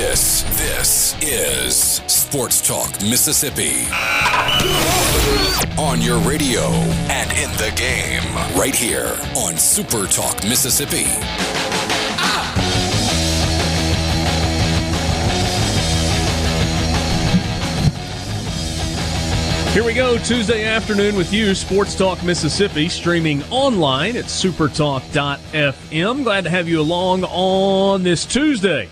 This, this is Sports Talk Mississippi. On your radio and in the game, right here on Super Talk Mississippi. Here we go, Tuesday afternoon with you, Sports Talk Mississippi, streaming online at supertalk.fm. Glad to have you along on this Tuesday.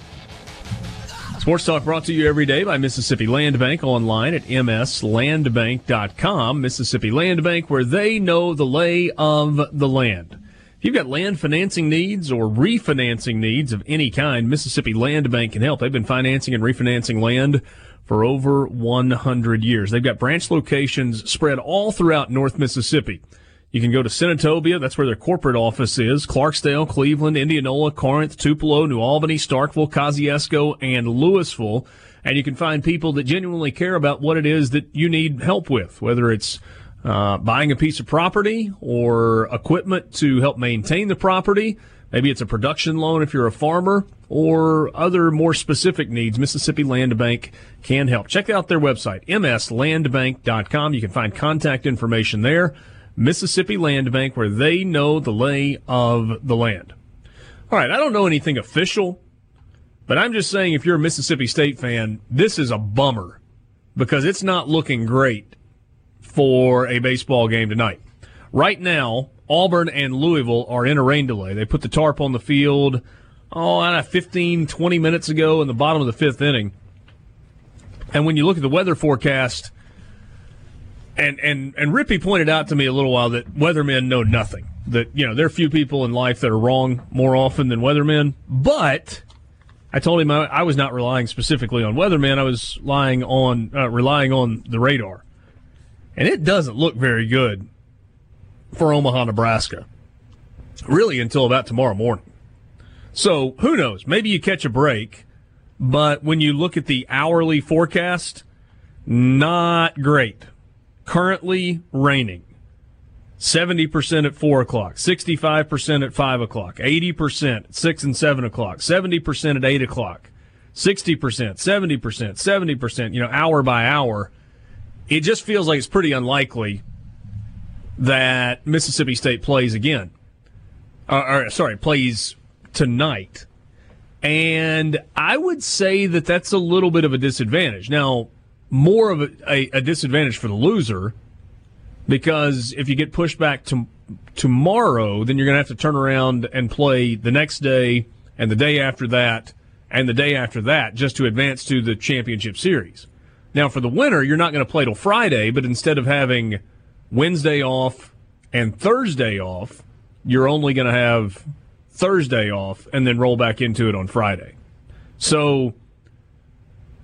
Sports Talk brought to you every day by Mississippi Land Bank online at mslandbank.com. Mississippi Land Bank, where they know the lay of the land. If you've got land financing needs or refinancing needs of any kind, Mississippi Land Bank can help. They've been financing and refinancing land for over 100 years. They've got branch locations spread all throughout North Mississippi. You can go to Senatobia, that's where their corporate office is, Clarksdale, Cleveland, Indianola, Corinth, Tupelo, New Albany, Starkville, Kosciusko, and Louisville. And you can find people that genuinely care about what it is that you need help with, whether it's uh, buying a piece of property or equipment to help maintain the property. Maybe it's a production loan if you're a farmer or other more specific needs. Mississippi Land Bank can help. Check out their website, mslandbank.com. You can find contact information there. Mississippi Land Bank, where they know the lay of the land. All right, I don't know anything official, but I'm just saying if you're a Mississippi State fan, this is a bummer because it's not looking great for a baseball game tonight. Right now, Auburn and Louisville are in a rain delay. They put the tarp on the field, oh, I don't know, 15, 20 minutes ago in the bottom of the fifth inning. And when you look at the weather forecast, and, and, and Rippy pointed out to me a little while that weathermen know nothing. That, you know, there are few people in life that are wrong more often than weathermen. But I told him I, I was not relying specifically on weathermen. I was relying on, uh, relying on the radar. And it doesn't look very good for Omaha, Nebraska. Really until about tomorrow morning. So who knows? Maybe you catch a break, but when you look at the hourly forecast, not great. Currently raining. 70% at 4 o'clock, 65% at 5 o'clock, 80% at 6 and 7 o'clock, 70% at 8 o'clock, 60%, 70%, 70%, you know, hour by hour. It just feels like it's pretty unlikely that Mississippi State plays again. Uh, or, sorry, plays tonight. And I would say that that's a little bit of a disadvantage. Now, more of a, a, a disadvantage for the loser because if you get pushed back to tomorrow, then you're going to have to turn around and play the next day and the day after that and the day after that just to advance to the championship series. Now, for the winner, you're not going to play till Friday, but instead of having Wednesday off and Thursday off, you're only going to have Thursday off and then roll back into it on Friday. So,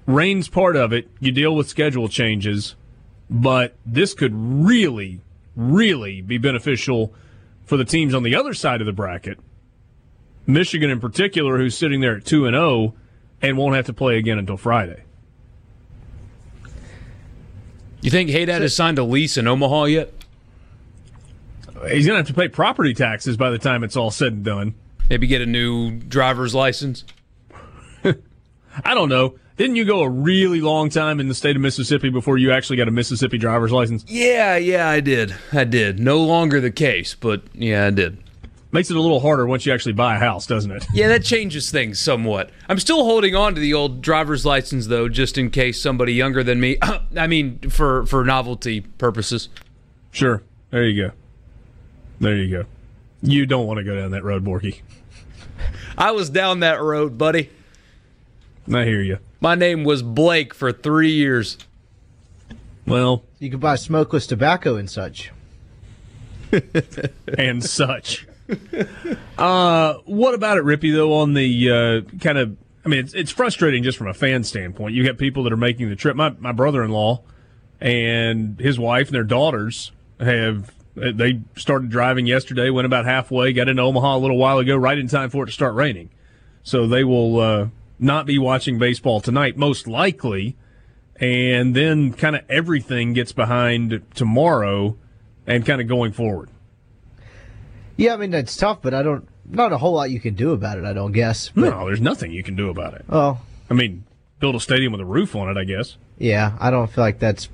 rain's part of it. You deal with schedule changes, but this could really, really be beneficial for the teams on the other side of the bracket. Michigan, in particular, who's sitting there at 2 and 0 and won't have to play again until Friday. You think Haydad has signed a lease in Omaha yet? He's going to have to pay property taxes by the time it's all said and done. Maybe get a new driver's license? I don't know. Didn't you go a really long time in the state of Mississippi before you actually got a Mississippi driver's license? Yeah, yeah, I did. I did. No longer the case, but yeah, I did. Makes it a little harder once you actually buy a house, doesn't it? Yeah, that changes things somewhat. I'm still holding on to the old driver's license though, just in case somebody younger than me. I mean, for for novelty purposes. Sure. There you go. There you go. You don't want to go down that road, Borky. I was down that road, buddy. I hear you. My name was Blake for three years. Well, you could buy smokeless tobacco and such. and such. uh, what about it, Rippy? Though on the uh, kind of I mean, it's, it's frustrating just from a fan standpoint. You got people that are making the trip. My my brother in law and his wife and their daughters have they started driving yesterday, went about halfway, got into Omaha a little while ago, right in time for it to start raining. So they will uh, not be watching baseball tonight, most likely. And then kind of everything gets behind tomorrow and kind of going forward. Yeah, I mean it's tough, but I don't. Not a whole lot you can do about it. I don't guess. But, no, there's nothing you can do about it. Oh, I mean, build a stadium with a roof on it, I guess. yeah. I don't feel like that's.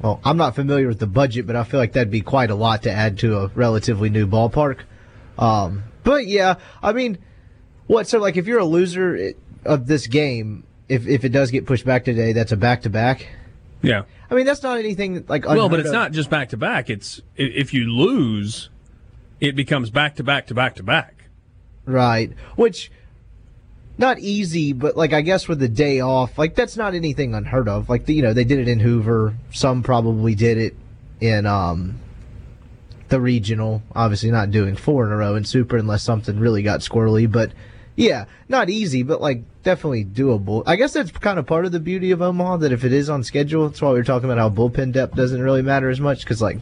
Well, I'm not familiar with the budget, but I feel like that'd be quite a lot to add to a relatively new ballpark. Um, but yeah, I mean, what? So like, if you're a loser it- of this game, if if it does get pushed back today, that's a back to back. Yeah. I mean, that's not anything like. Well, but it's of. not just back to back. It's if you lose, it becomes back to back to back to back. Right. Which not easy, but like I guess with the day off, like that's not anything unheard of. Like the, you know, they did it in Hoover. Some probably did it in um the regional. Obviously not doing four in a row in super unless something really got squirrely, but yeah, not easy, but like definitely doable. I guess that's kind of part of the beauty of Omaha that if it is on schedule, that's why we are talking about how bullpen depth doesn't really matter as much because like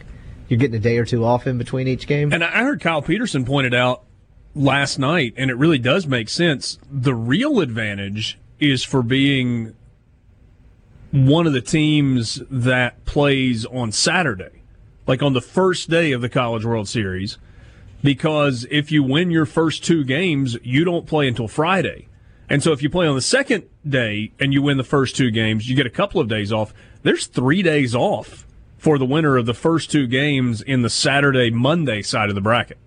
you're getting a day or two off in between each game. And I heard Kyle Peterson pointed out last night, and it really does make sense. The real advantage is for being one of the teams that plays on Saturday, like on the first day of the College World Series, because if you win your first two games, you don't play until Friday. And so if you play on the second day and you win the first two games, you get a couple of days off. There's three days off for the winner of the first two games in the Saturday Monday side of the bracket.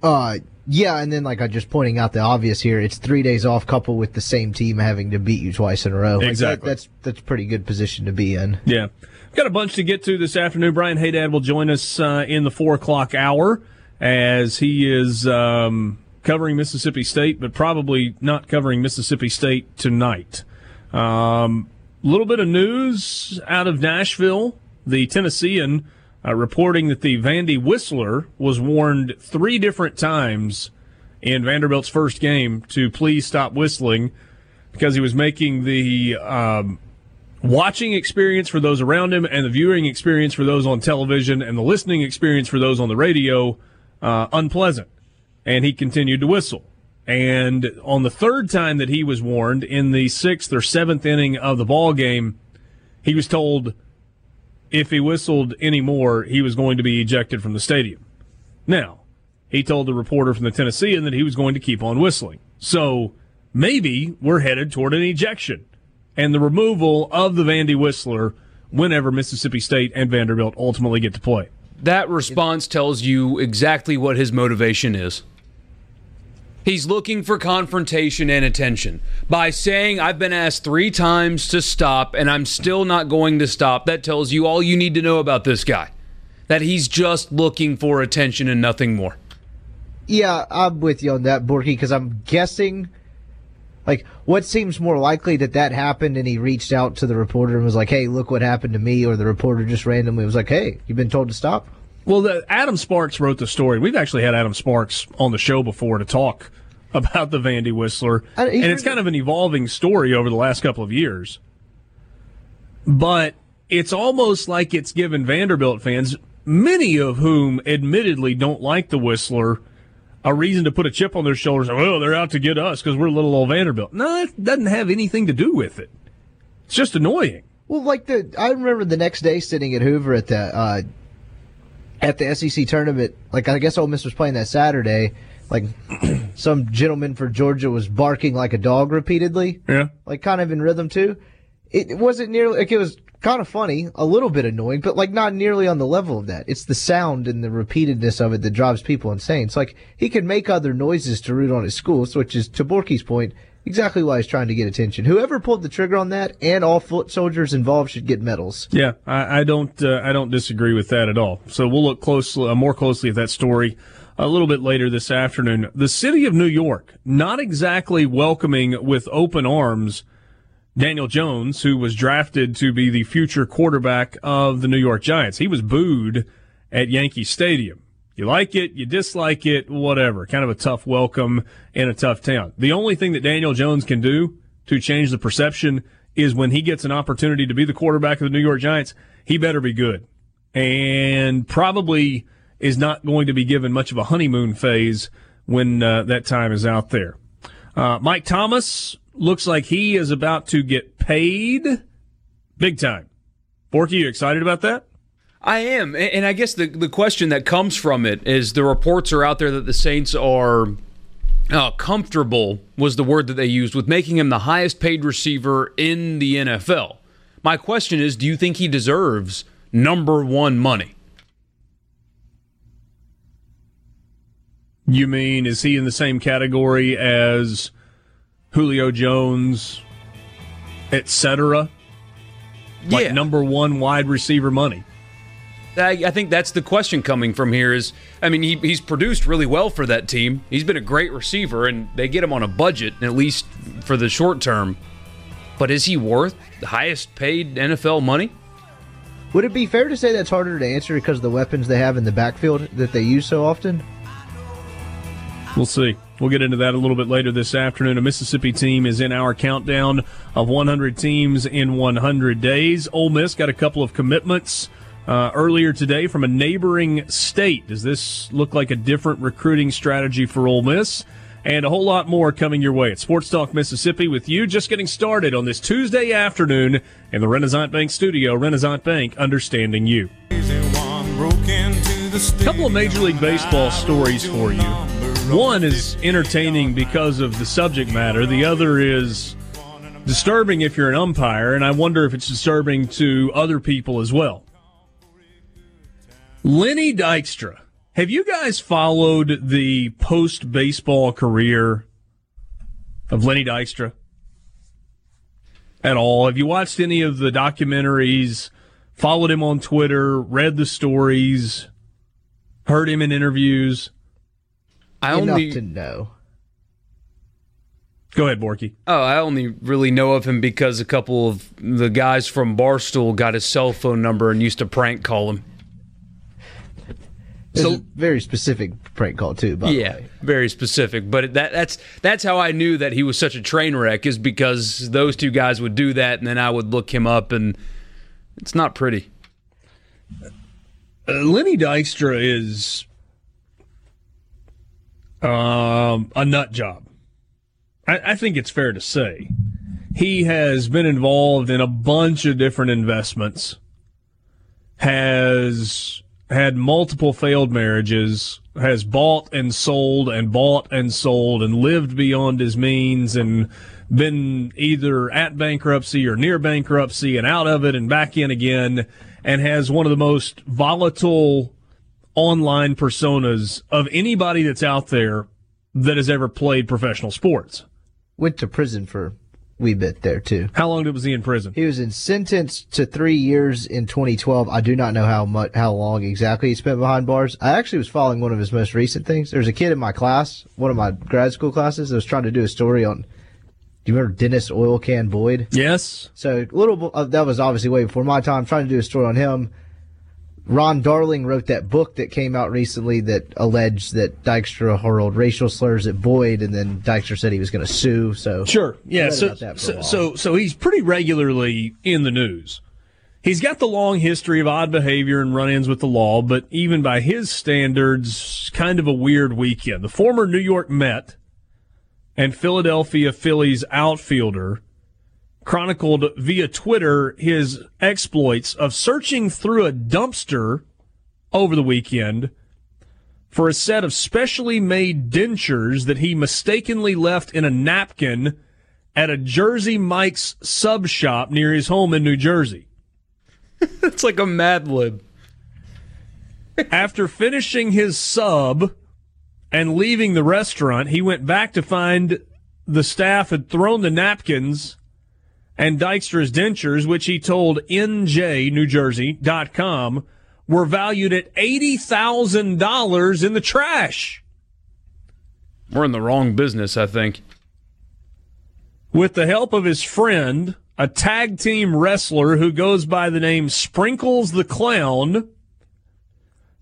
Uh, yeah, and then like I just pointing out the obvious here, it's three days off coupled with the same team having to beat you twice in a row. Like, that- Exactly. that's that's a pretty good position to be in. Yeah. Got a bunch to get to this afternoon. Brian Haydad will join us uh, in the four o'clock hour as he is um, covering Mississippi State, but probably not covering Mississippi State tonight. A um, little bit of news out of Nashville. The Tennessean uh, reporting that the Vandy Whistler was warned three different times in Vanderbilt's first game to please stop whistling because he was making the um, watching experience for those around him and the viewing experience for those on television and the listening experience for those on the radio uh, unpleasant. And he continued to whistle. And on the third time that he was warned in the sixth or seventh inning of the ball game, he was told if he whistled anymore, he was going to be ejected from the stadium. Now, he told the reporter from the Tennessean that he was going to keep on whistling. So maybe we're headed toward an ejection and the removal of the Vandy Whistler whenever Mississippi State and Vanderbilt ultimately get to play. That response tells you exactly what his motivation is. He's looking for confrontation and attention. By saying, I've been asked three times to stop and I'm still not going to stop, that tells you all you need to know about this guy. That he's just looking for attention and nothing more. Yeah, I'm with you on that, Borky, because I'm guessing, like, what seems more likely that that happened and he reached out to the reporter and was like, hey, look what happened to me, or the reporter just randomly was like, hey, you've been told to stop? Well, the, Adam Sparks wrote the story. We've actually had Adam Sparks on the show before to talk about the Vandy Whistler, Uh, and it's kind of an evolving story over the last couple of years. But it's almost like it's given Vanderbilt fans, many of whom admittedly don't like the Whistler, a reason to put a chip on their shoulders. Well, they're out to get us because we're a little old Vanderbilt. No, it doesn't have anything to do with it. It's just annoying. Well, like the I remember the next day sitting at Hoover at the uh, at the SEC tournament. Like I guess Ole Miss was playing that Saturday. Like some gentleman for Georgia was barking like a dog repeatedly. Yeah. like kind of in rhythm too. It wasn't nearly like it was kind of funny, a little bit annoying, but like not nearly on the level of that. It's the sound and the repeatedness of it that drives people insane. It's like he can make other noises to root on his schools, which is to Borky's point exactly why he's trying to get attention. Whoever pulled the trigger on that and all foot soldiers involved should get medals. Yeah, I, I don't uh, I don't disagree with that at all. So we'll look closely, uh, more closely at that story a little bit later this afternoon. The city of New York not exactly welcoming with open arms Daniel Jones, who was drafted to be the future quarterback of the New York Giants. He was booed at Yankee Stadium. You like it, you dislike it, whatever. Kind of a tough welcome in a tough town. The only thing that Daniel Jones can do to change the perception is when he gets an opportunity to be the quarterback of the New York Giants, he better be good. And probably is not going to be given much of a honeymoon phase when uh, that time is out there. Uh, Mike Thomas looks like he is about to get paid big time. Borky, you excited about that? I am, and I guess the the question that comes from it is the reports are out there that the Saints are uh, comfortable was the word that they used with making him the highest paid receiver in the NFL. My question is, do you think he deserves number one money? You mean is he in the same category as Julio Jones, etc.? Like yeah. number one wide receiver money. I, I think that's the question coming from here is I mean he, he's produced really well for that team. He's been a great receiver and they get him on a budget at least for the short term. But is he worth the highest paid NFL money? Would it be fair to say that's harder to answer because of the weapons they have in the backfield that they use so often? We'll see. We'll get into that a little bit later this afternoon. A Mississippi team is in our countdown of 100 teams in 100 days. Ole Miss got a couple of commitments uh, earlier today from a neighboring state. Does this look like a different recruiting strategy for Ole Miss? And a whole lot more coming your way at Sports Talk Mississippi with you just getting started on this Tuesday afternoon in the Renaissance Bank studio. Renaissance Bank, understanding you. A couple of Major League Baseball stories for you. One is entertaining because of the subject matter. The other is disturbing if you're an umpire, and I wonder if it's disturbing to other people as well. Lenny Dykstra. Have you guys followed the post baseball career of Lenny Dykstra at all? Have you watched any of the documentaries, followed him on Twitter, read the stories, heard him in interviews? I Enough only to know. Go ahead, Borky. Oh, I only really know of him because a couple of the guys from Barstool got his cell phone number and used to prank call him. It's So- a very specific prank call too. By Yeah, the way, very specific. But that that's that's how I knew that he was such a train wreck is because those two guys would do that, and then I would look him up, and it's not pretty. Uh, Lenny Dykstra is um, a nut job. I, I think it's fair to say. He has been involved in a bunch of different investments, has had multiple failed marriages, has bought and sold and bought and sold and lived beyond his means and been either at bankruptcy or near bankruptcy and out of it and back in again and has one of the most volatile online personas of anybody that's out there that has ever played professional sports. went to prison for a wee bit there too. How long was he in prison? He was in sentenced to three years in 2012. I do not know how much, how long exactly he spent behind bars. I actually was following one of his most recent things. There's a kid in my class, one of my grad school classes, that was trying to do a story on. Do you remember Dennis Oil Can Boyd? Yes. So a little uh, that was obviously way before my time. Trying to do a story on him. Ron Darling wrote that book that came out recently that alleged that Dykstra hurled racial slurs at Boyd, and then Dykstra said he was going to sue. So Sure. Yeah. So, about that for a so, so, so he's pretty regularly in the news. He's got the long history of odd behavior and run-ins with the law, but even by his standards, kind of a weird weekend. The former New York Met and Philadelphia Phillies outfielder chronicled via Twitter his exploits of searching through a dumpster over the weekend for a set of specially made dentures that he mistakenly left in a napkin at a Jersey Mike's sub shop near his home in New Jersey. It's like a Mad Lib. After finishing his sub and leaving the restaurant, he went back to find the staff had thrown the napkins and Dykstra's dentures, which he told NJNewJersey.com were valued at $80,000 in the trash. We're in the wrong business, I think. with the help of his friend, a tag team wrestler who goes by the name Sprinkles the Clown.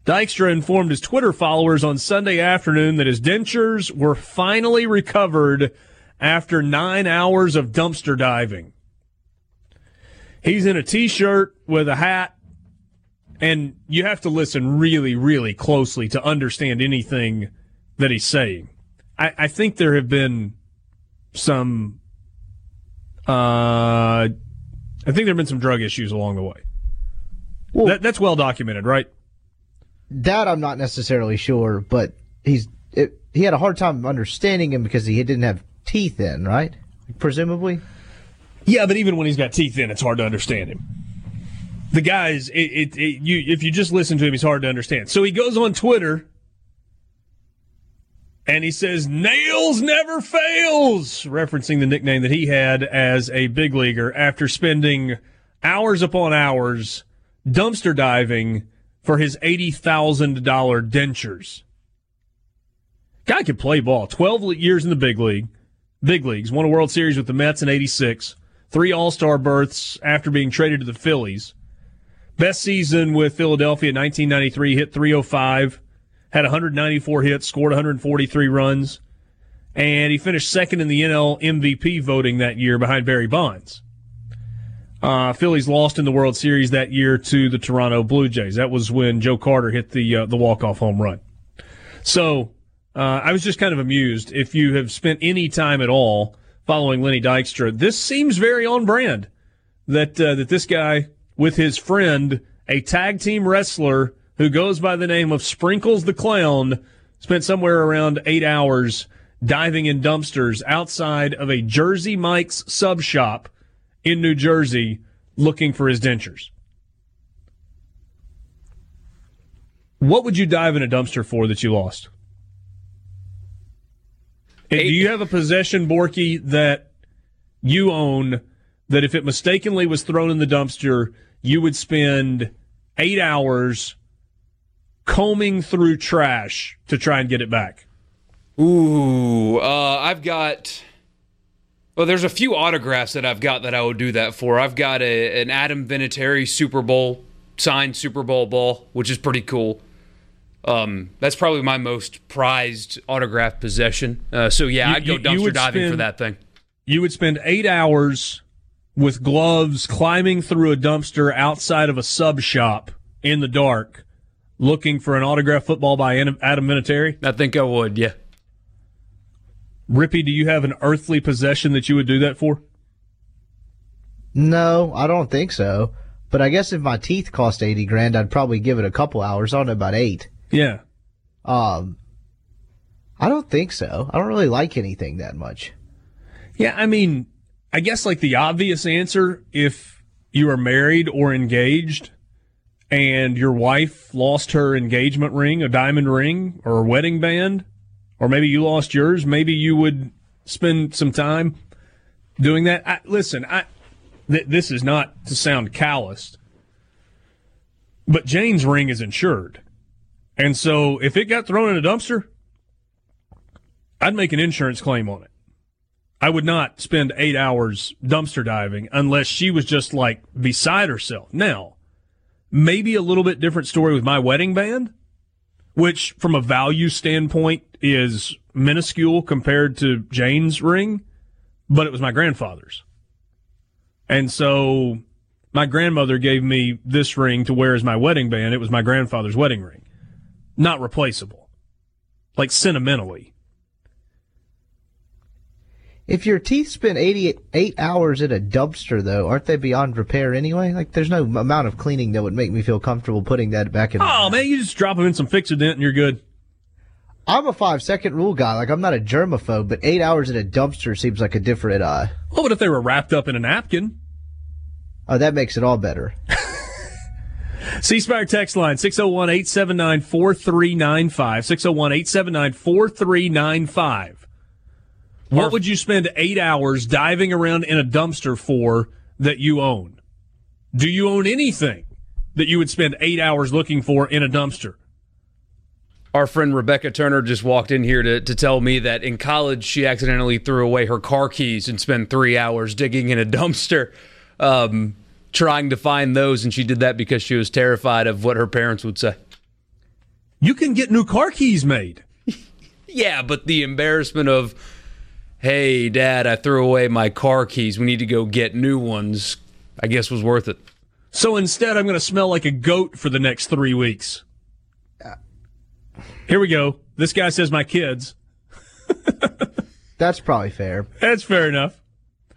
Dykstra informed his Twitter followers on Sunday afternoon that his dentures were finally recovered after nine hours of dumpster diving. He's in a t shirt with a hat, and you have to listen really, really closely to understand anything that he's saying. I, I think there have been some. Uh, I think there have been some drug issues along the way. Well- that, that's well documented, right? That I'm not necessarily sure, but he's it, he had a hard time understanding him because he didn't have teeth in, right? Presumably. Yeah, but even when he's got teeth in, it's hard to understand him. The guy's it, it, it, you if you just listen to him, he's hard to understand. So he goes on Twitter and he says, "Nails never fails," referencing the nickname that he had as a big leaguer after spending hours upon hours dumpster diving for his eighty thousand dollar dentures. Guy could play ball. Twelve years in the big league, big leagues. Won a World Series with the Mets in '86. Three All Star berths after being traded to the Phillies. Best season with Philadelphia in 1993. Hit 305. Had 194 hits. Scored 143 runs. And he finished second in the NL MVP voting that year behind Barry Bonds. Uh, Phillies lost in the World Series that year to the Toronto Blue Jays. That was when Joe Carter hit the uh, the walk off home run. So uh, I was just kind of amused. If you have spent any time at all following Lenny Dykstra, this seems very on brand. That uh, that this guy with his friend, a tag team wrestler who goes by the name of Sprinkles the Clown, spent somewhere around eight hours diving in dumpsters outside of a Jersey Mike's sub shop in New Jersey looking for his dentures. What would you dive in a dumpster for that you lost? And do you have a possession, Borky, that you own that if it mistakenly was thrown in the dumpster, you would spend eight hours combing through trash to try and get it back? Ooh, uh, I've got. Well, there's a few autographs that I've got that I would do that for. I've got a, an Adam Vinatieri Super Bowl signed Super Bowl ball, which is pretty cool. Um, that's probably my most prized autograph possession. Uh, so yeah, You- I'd go you- you dumpster would diving for that thing. You would spend eight hours with gloves climbing through a dumpster outside of a sub shop in the dark looking for an autographed football by Adam Adam Vinatieri. I think I would. Yeah. Rippy, do you have an earthly possession that you would do that for? No, I don't think so. But I guess if my teeth cost eighty grand, I'd probably give it a couple hours. I don't know about eight. Yeah. Um, I don't think so. I don't really like anything that much. Yeah, I mean, I guess like the obvious answer if you are married or engaged and your wife lost her engagement ring, a diamond ring, or a wedding band, or maybe you lost yours, maybe you would spend some time doing that. I, listen, I th- this is not to sound calloused, but Jane's ring is insured. And so if it got thrown in a dumpster, I'd make an insurance claim on it. I would not spend eight hours dumpster diving unless she was just like beside herself. Now, maybe a little bit different story with my wedding band, which from a value standpoint is minuscule compared to Jane's ring, but it was my grandfather's. And so my grandmother gave me this ring to wear as my wedding band. It was my grandfather's wedding ring. Not replaceable. Like sentimentally. If your teeth spend 88 hours in a dumpster, though, aren't they beyond repair anyway? Like, there's no amount of cleaning that would make me feel comfortable putting that back in. Oh man, you just drop them in some Fixodent and you're good. I'm a five second rule guy. Like, I'm not a germaphobe, but eight hours in a dumpster seems like a different, uh, Well, but if they were wrapped up in a napkin? oh, that makes it all better. C Spire text line 601 879 4395. 601 879 4395. What would you spend eight hours diving around in a dumpster for that you own? Do you own anything that you would spend eight hours looking for in a dumpster? Our friend Rebecca Turner just walked in here to, to tell me that in college she accidentally threw away her car keys and spent three hours digging in a dumpster um, trying to find those. And she did that because she was terrified of what her parents would say. You can get new car keys made. Yeah, but the embarrassment of hey, dad, I threw away my car keys. We need to go get new ones, I guess was worth it. So instead, I'm going to smell like a goat for the next three weeks. Uh, Here we go. This guy says my kids. That's probably fair. That's fair enough.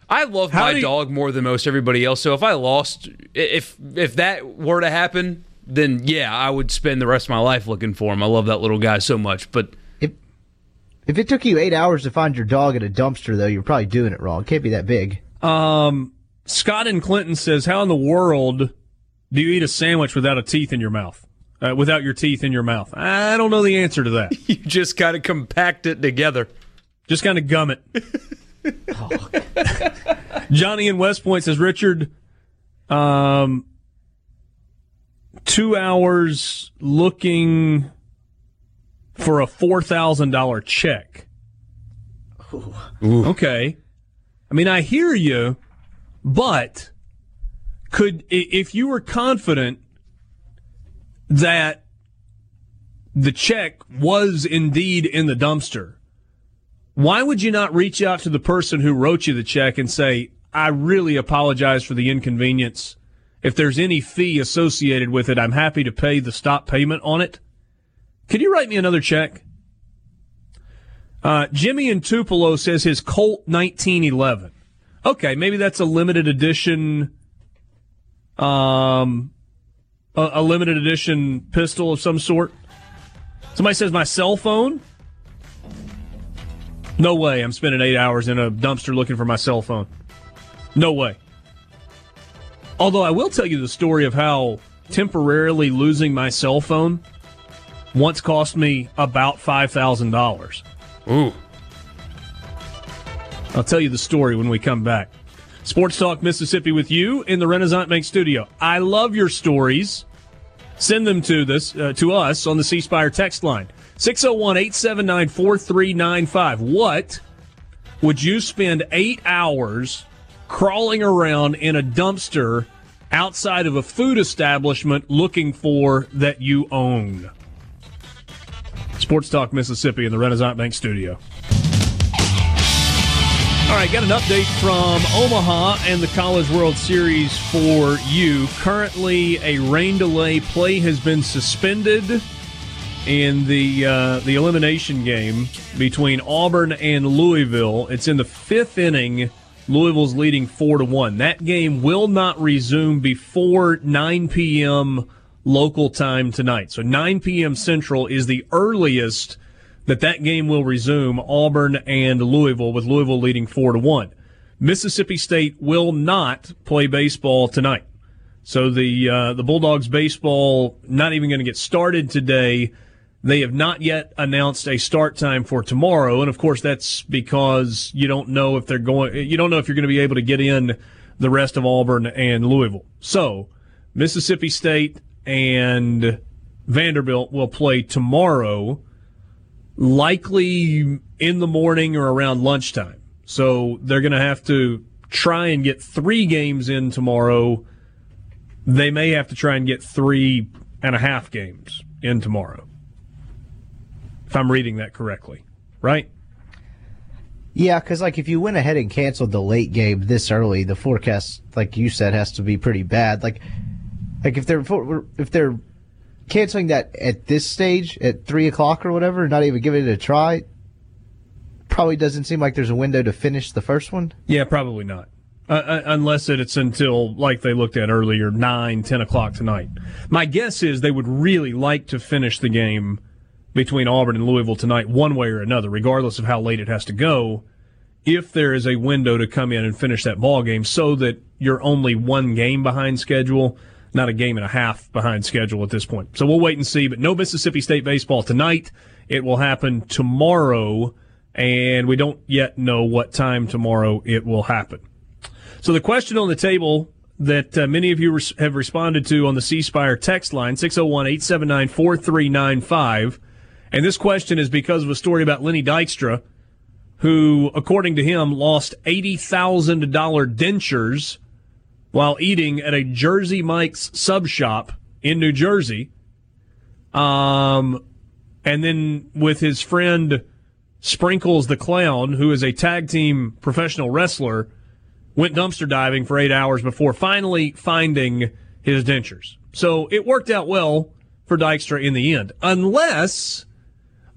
I love How my do you- dog more than most everybody else. So if I lost, if if that were to happen, then yeah, I would spend the rest of my life looking for him. I love that little guy so much. But If if it took you eight hours to find your dog at a dumpster, though, you're probably doing it wrong. It can't be that big. Um, Scott and Clinton says, "How in the world do you eat a sandwich without a teeth in your mouth? Uh, without your teeth in your mouth? I don't know the answer to that. you just kind of compact it together. Just kind of gum it." Johnny in West Point says, "Richard, um, two hours looking for a four thousand dollar check." Okay. I mean, I hear you, but could if you were confident that the check was indeed in the dumpster, why would you not reach out to the person who wrote you the check and say, "I really apologize for the inconvenience. If there's any fee associated with it, I'm happy to pay the stop payment on it." Could you write me another check? Uh, Jimmy in Tupelo says his Colt 1911. Okay, maybe that's a limited edition, um, a, a limited edition pistol of some sort. Somebody says my cell phone. No way. I'm spending eight hours in a dumpster looking for my cell phone. No way. Although I will tell you the story of how temporarily losing my cell phone once cost me about five thousand dollars. Ooh. I'll tell you the story when we come back. Sports Talk Mississippi with you in the Renaissance Bank studio. I love your stories. Send them to this uh, to us on the C Spire text line 601-879-4395. What would you spend 8 hours crawling around in a dumpster outside of a food establishment looking for that you own? Sports Talk Mississippi in the Renaissance Bank studio. All right, got an update from Omaha and the College World Series for you. Currently, a rain delay play has been suspended in the uh, the elimination game between Auburn and Louisville. It's in the fifth inning. Louisville's leading four to one. That game will not resume before 9 p.m. local time tonight. So 9 p.m. Central is the earliest that that game will resume Auburn and Louisville with Louisville leading 4 to 1. Mississippi State will not play baseball tonight. So the uh, the Bulldogs baseball not even going to get started today. They have not yet announced a start time for tomorrow, and of course that's because you don't know if they're going. You don't know if you're going to be able to get in the rest of Auburn and Louisville. So Mississippi State and Vanderbilt will play tomorrow likely in the morning or around lunchtime. So they're going to have to try and get three games in tomorrow. They may have to try and get three and a half games in tomorrow. If I'm reading that correctly, right? Yeah, because like if you went ahead and canceled the late game this early, the forecast, like you said, has to be pretty bad. Like, like if they're if they're canceling that at this stage at three o'clock or whatever, not even giving it a try, probably doesn't seem like there's a window to finish the first one. Yeah, probably not. Uh, uh, unless it, it's until, like they looked at earlier, nine, ten o'clock tonight. My guess is they would really like to finish the game between Auburn and Louisville tonight, one way or another, regardless of how late it has to go, if there is a window to come in and finish that ball game so that you're only one game behind schedule, not a game and a half behind schedule at this point. So we'll wait and see, but no Mississippi State baseball tonight. It will happen tomorrow, and we don't yet know what time tomorrow it will happen. So the question on the table that uh, many of you res- have responded to on the C Spire text line, 601-879-4395. And this question is because of a story about Lenny Dykstra, who, according to him, lost $80,000 dentures while eating at a Jersey Mike's sub shop in New Jersey. Um, and then with his friend Sprinkles the Clown, who is a tag team professional wrestler, went dumpster diving for eight hours before finally finding his dentures. So it worked out well for Dykstra in the end, unless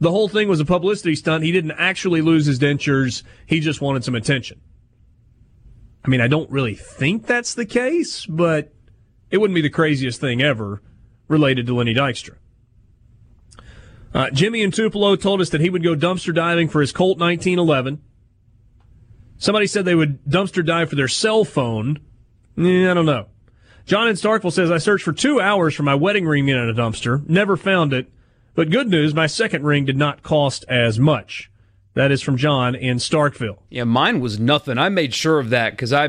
the whole thing was a publicity stunt. He didn't actually lose his dentures. He just wanted some attention. I mean, I don't really think that's the case, but it wouldn't be the craziest thing ever related to Lenny Dykstra. Uh, Jimmy and Tupelo told us that he would go dumpster diving for his Colt 1911. Somebody said they would dumpster dive for their cell phone. Eh, I don't know. John in Starkville says I searched for two hours for my wedding ring in a dumpster, never found it. But good news, my second ring did not cost as much. That is from John in Starkville. Yeah, mine was nothing. I made sure of that because I,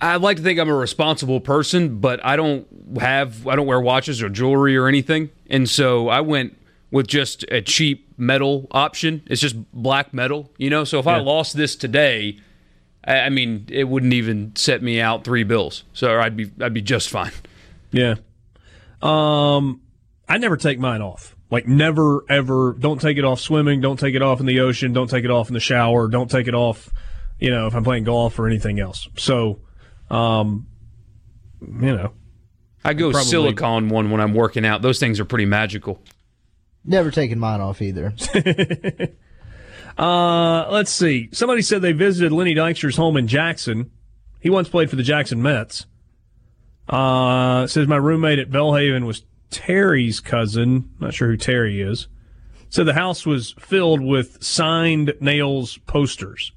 I like to think I'm a responsible person, but I don't have, I don't wear watches or jewelry or anything, and so I went with just a cheap metal option. It's just black metal, you know. So if yeah. I lost this today, I, I mean, it wouldn't even set me out three bills. So I'd be, I'd be just fine. Yeah. Um, I never take mine off. Like never ever don't take it off swimming, don't take it off in the ocean, don't take it off in the shower, don't take it off, you know, if I'm playing golf or anything else. So, um, you know, I go probably, silicone one when I'm working out. Those things are pretty magical. Never taken mine off either. uh, let's see. Somebody said they visited Lenny Dykstra's home in Jackson. He once played for the Jackson Mets. Uh, says my roommate at Belhaven was Terry's cousin. Not sure who Terry is. said the house was filled with signed nails posters.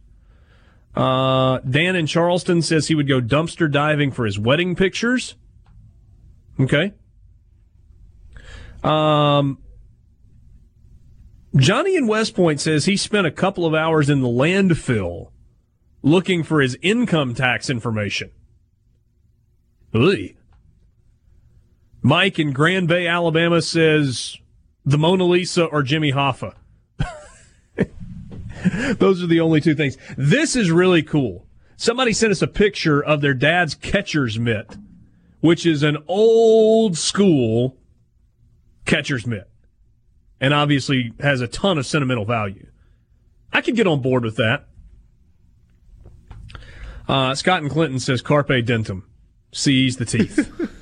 Uh, Dan in Charleston says he would go dumpster diving for his wedding pictures. Okay. Um, Johnny in West Point says he spent a couple of hours in the landfill looking for his income tax information. Ugh. Mike in Grand Bay, Alabama says the Mona Lisa or Jimmy Hoffa. Those are the only two things. This is really cool. Somebody sent us a picture of their dad's catcher's mitt, which is an old school catcher's mitt and obviously has a ton of sentimental value. I could get on board with that. Uh, Scott and Clinton says Carpe Dentum. Seize the teeth.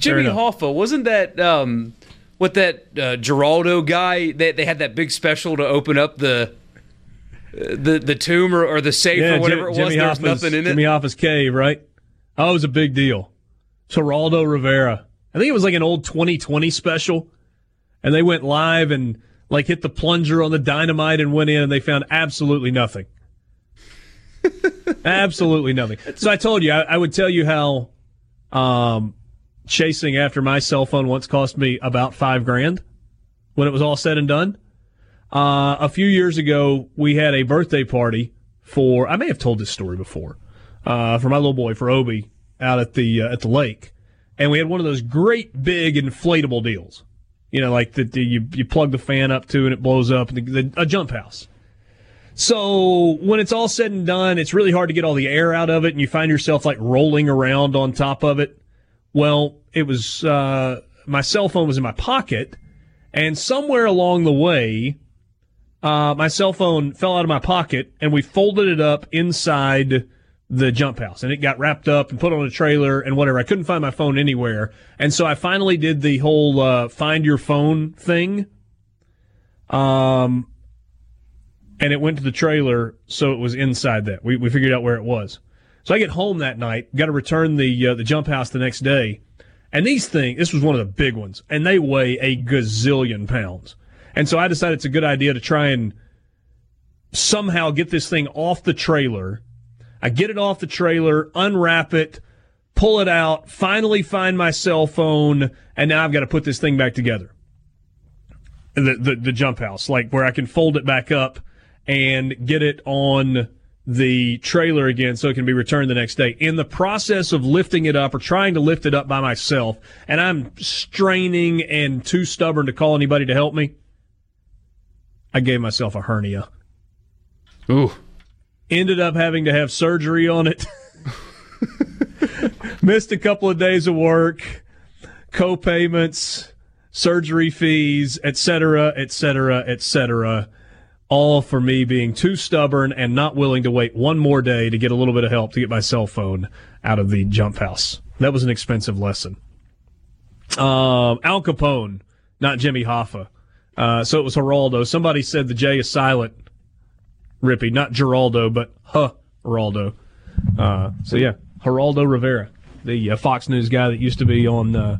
Jimmy Hoffa, wasn't that um, what that uh, Geraldo guy? They, they had that big special to open up the the the tomb or, or the safe yeah, or whatever Jim, it was. Jimmy There's nothing in it. Jimmy Hoffa's cave, right? Oh, it was a big deal. Geraldo Rivera. I think it was like an old 2020 special, and they went live and like hit the plunger on the dynamite and went in, and they found absolutely nothing. absolutely nothing. So I told you I, I would tell you how um, chasing after my cell phone once cost me about five grand when it was all said and done. Uh, a few years ago, we had a birthday party for, I may have told this story before, uh, for my little boy, for Obi, out at the, uh, at the lake. And we had one of those great big inflatable deals. You know, like that you, you plug the fan up to and it blows up, the, the, a jump house. So when it's all said and done, it's really hard to get all the air out of it, and you find yourself like rolling around on top of it. Well, it was uh, my cell phone was in my pocket, and somewhere along the way, uh, my cell phone fell out of my pocket, and we folded it up inside the jump house, and it got wrapped up and put on a trailer and whatever. I couldn't find my phone anywhere, and so I finally did the whole uh, find your phone thing. Um, and it went to the trailer, so it was inside that. We we figured out where it was. So I get home that night, got to return the uh, the jump house the next day, and these things, this was one of the big ones, and they weigh a gazillion pounds. And so I decided it's a good idea to try and somehow get this thing off the trailer. I get it off the trailer, unwrap it, pull it out, finally find my cell phone, and now I've got to put this thing back together. The, the, the jump house, like where I can fold it back up and get it on the trailer again so it can be returned the next day. In the process of lifting it up or trying to lift it up by myself, and I'm straining and too stubborn to call anybody to help me, I gave myself a hernia. Ooh. Ended up having to have surgery on it. Missed a couple of days of work, co-payments, surgery fees, etc., etc., etc all for me being too stubborn and not willing to wait one more day to get a little bit of help to get my cell phone out of the jump house. That was an expensive lesson. Um, Al Capone, not Jimmy Hoffa. Uh, so it was Geraldo. Somebody said the J is silent. Rippy, not Geraldo, but huh, Geraldo. Uh, so yeah, Geraldo Rivera, the uh, Fox News guy that used to be on. Uh,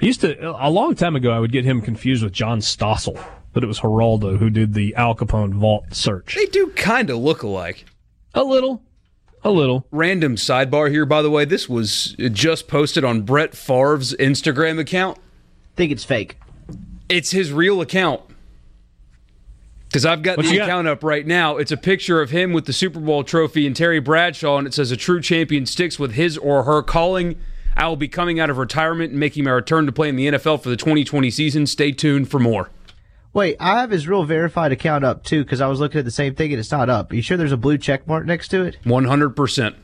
used to a long time ago. I would get him confused with John Stossel, but it was Geraldo who did the Al Capone vault search. They do kind of look alike. A little, a little. Random sidebar here, by the way. This was just posted on Brett Favre's Instagram account. think it's fake. It's his real account. Because I've got What the you got? account up right now. It's a picture of him with the Super Bowl trophy and Terry Bradshaw, and it says, A true champion sticks with his or her calling. I will be coming out of retirement and making my return to play in the NFL for the 2020 season. Stay tuned for more. Wait, I have his real verified account up too because I was looking at the same thing and it's not up. Are you sure there's a blue check mark next to it? 100%.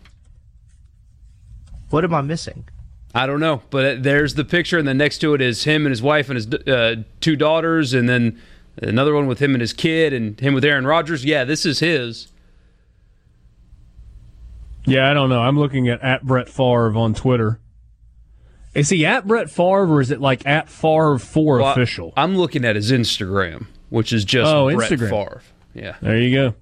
What am I missing? I don't know, but there's the picture, and then next to it is him and his wife and his uh, two daughters, and then another one with him and his kid, and him with Aaron Rodgers. Yeah, this is his. Yeah, I don't know. I'm looking at at Brett Favre on Twitter. Is he at Brett Favre or is it like at Favre for Well, official? I'm looking at his Instagram, which is just Oh, Brett Instagram. Favre. Yeah, There you go.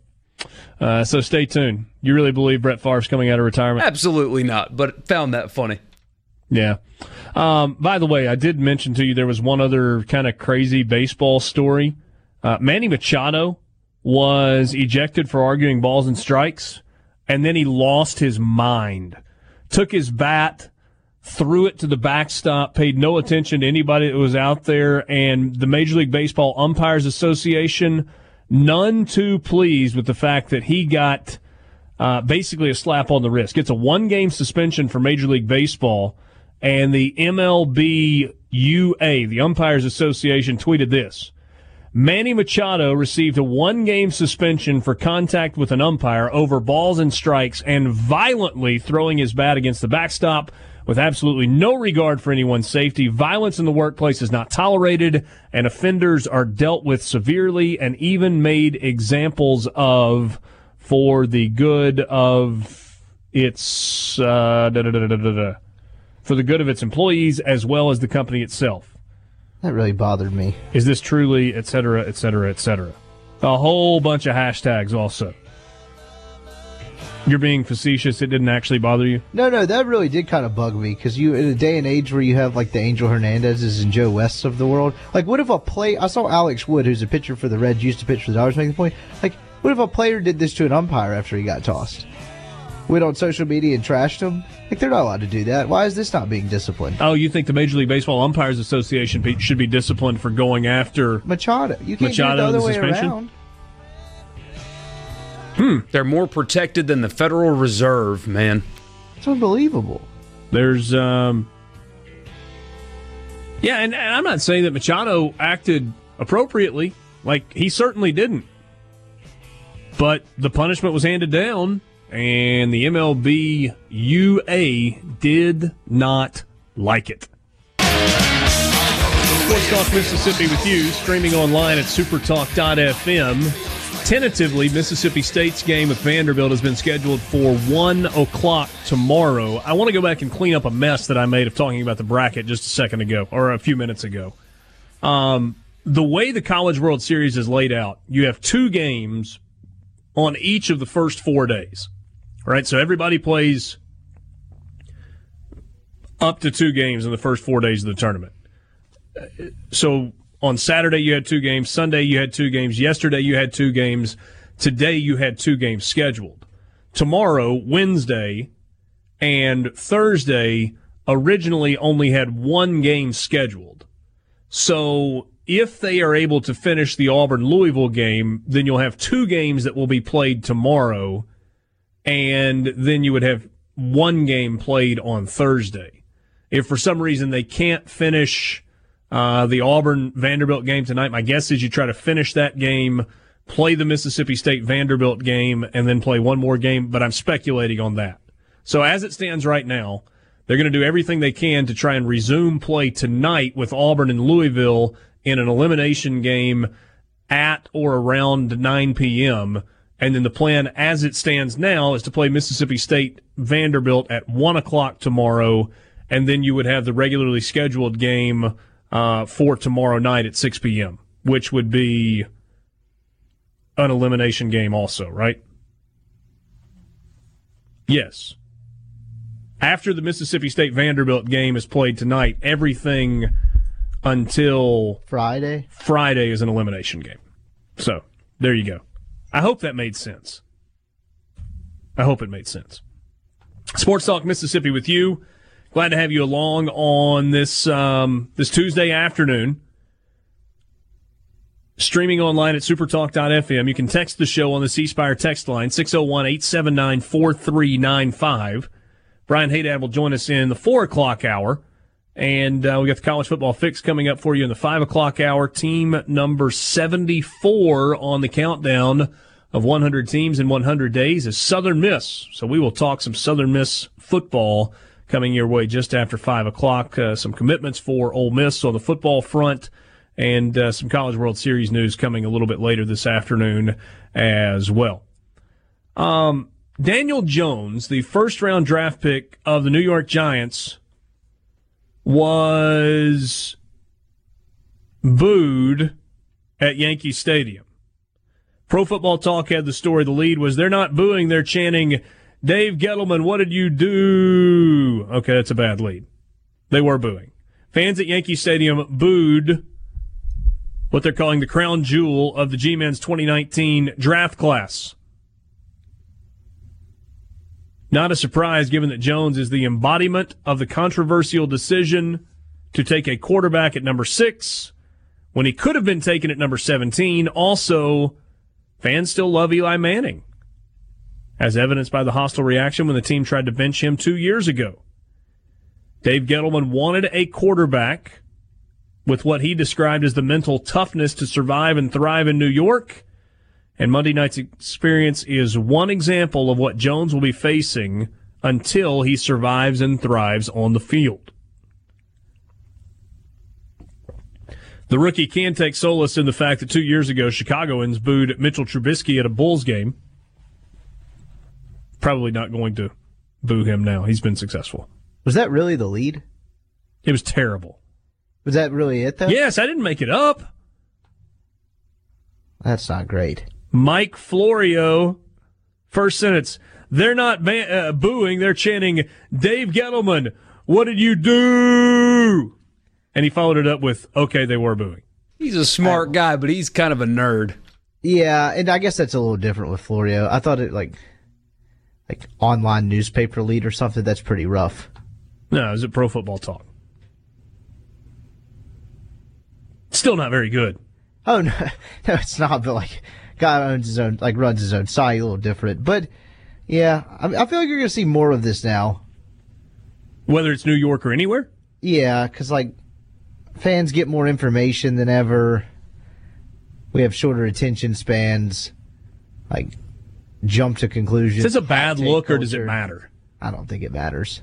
Uh, so stay tuned. You really believe Brett Favre's coming out of retirement? absolutely not. But found that funny. Yeah. Um, by the way, I did mention to you there was one other kind of crazy baseball story. Uh, Manny Machado was ejected for arguing balls and strikes, and then he lost his mind. Took his bat, threw it to the backstop, paid no attention to anybody that was out there, and the Major League Baseball Umpires Association, none too pleased with the fact that he got uh, basically a slap on the wrist. Gets a one game suspension for Major League Baseball. And the MLB UA, the Umpires Association, tweeted this. Manny Machado received a one game suspension for contact with an umpire over balls and strikes and violently throwing his bat against the backstop with absolutely no regard for anyone's safety. Violence in the workplace is not tolerated and offenders are dealt with severely and even made examples of for the good of its uh, da, da, da, for the good of its employees as well as the company itself. That really bothered me. Is this truly, et cetera, et cetera, et cetera? A whole bunch of hashtags also. You're being facetious. It didn't actually bother you. No, no, that really did kind of bug me because you, in a day and age where you have like the Angel Hernandezes and Joe Wests of the world, like what if a play? I saw Alex Wood, who's a pitcher for the Reds, used to pitch for the Dodgers, make the point. Like, what if a player did this to an umpire after he got tossed? Went on social media and trashed him. Like, they're not allowed to do that. Why is this not being disciplined? Oh, you think the Major League Baseball Umpires Association should be disciplined for going after? Machado, you can't Machado do it the other way suspension? around. They're more protected than the Federal Reserve, man. It's unbelievable. There's, um, yeah, and, and I'm not saying that Machado acted appropriately. Like he certainly didn't, but the punishment was handed down, and the MLB UA did not like it. Sports Talk Mississippi with you, streaming online at supertalk.fm. Tentatively, Mississippi State's game with Vanderbilt has been scheduled for 1 o'clock tomorrow. I want to go back and clean up a mess that I made of talking about the bracket just a second ago, or a few minutes ago. Um, the way the College World Series is laid out, you have two games on each of the first four days. Right, so everybody plays up to two games in the first four days of the tournament. So on Saturday you had two games, Sunday you had two games, yesterday you had two games, today you had two games scheduled. Tomorrow, Wednesday, and Thursday originally only had one game scheduled. So if they are able to finish the Auburn Louisville game, then you'll have two games that will be played tomorrow, and then you would have one game played on Thursday. If for some reason they can't finish uh, the Auburn Vanderbilt game tonight, my guess is you try to finish that game, play the Mississippi State Vanderbilt game, and then play one more game, but I'm speculating on that. So as it stands right now, they're going to do everything they can to try and resume play tonight with Auburn and Louisville in an elimination game at or around 9 p.m. And then the plan as it stands now is to play Mississippi State Vanderbilt at 1 o'clock tomorrow. And then you would have the regularly scheduled game uh, for tomorrow night at 6 p.m., which would be an elimination game also, right? Yes. After the Mississippi State Vanderbilt game is played tonight, everything until Friday. Friday is an elimination game. So there you go. I hope that made sense. I hope it made sense. Sports Talk Mississippi with you. Glad to have you along on this um, this Tuesday afternoon. Streaming online at supertalk.fm. You can text the show on the C text line, 601 879 4395. Brian Haydad will join us in the 4 o'clock hour. And uh, we got the college football fix coming up for you in the 5 o'clock hour. Team number 74 on the countdown of 100 teams in 100 days is Southern Miss. So we will talk some Southern Miss football coming your way just after 5 o'clock. Uh, some commitments for Ole Miss on the football front and uh, some College World Series news coming a little bit later this afternoon as well. Um, Daniel Jones, the first round draft pick of the New York Giants, was booed at Yankee Stadium. Pro Football Talk had the story. The lead was they're not booing, they're chanting, Dave Gettleman, what did you do? Okay, that's a bad lead. They were booing. Fans at Yankee Stadium booed what they're calling the crown jewel of the G Men's 2019 draft class. Not a surprise given that Jones is the embodiment of the controversial decision to take a quarterback at number six when he could have been taken at number 17. Also, fans still love Eli Manning, as evidenced by the hostile reaction when the team tried to bench him two years ago. Dave Gettleman wanted a quarterback with what he described as the mental toughness to survive and thrive in New York. And Monday night's experience is one example of what Jones will be facing until he survives and thrives on the field. The rookie can take solace in the fact that two years ago, Chicagoans booed Mitchell Trubisky at a Bulls game. Probably not going to boo him now. He's been successful. Was that really the lead? It was terrible. Was that really it, though? Yes, I didn't make it up. That's not great. Mike Florio, first sentence. They're not uh, booing, they're chanting, Dave Gettleman, what did you do? And he followed it up with, okay, they were booing. He's a smart guy, but he's kind of a nerd. Yeah, and I guess that's a little different with Florio. I thought it like like online newspaper lead or something. That's pretty rough. No, is it Pro Football Talk? Still not very good. Oh no, no, it's not. But like, guy owns his own, like runs his own site, a little different. But yeah, I, I feel like you're gonna see more of this now. Whether it's New York or anywhere. Yeah, because like fans get more information than ever. We have shorter attention spans. Like jump to conclusions. Is this a bad look culture. or does it matter? I don't think it matters.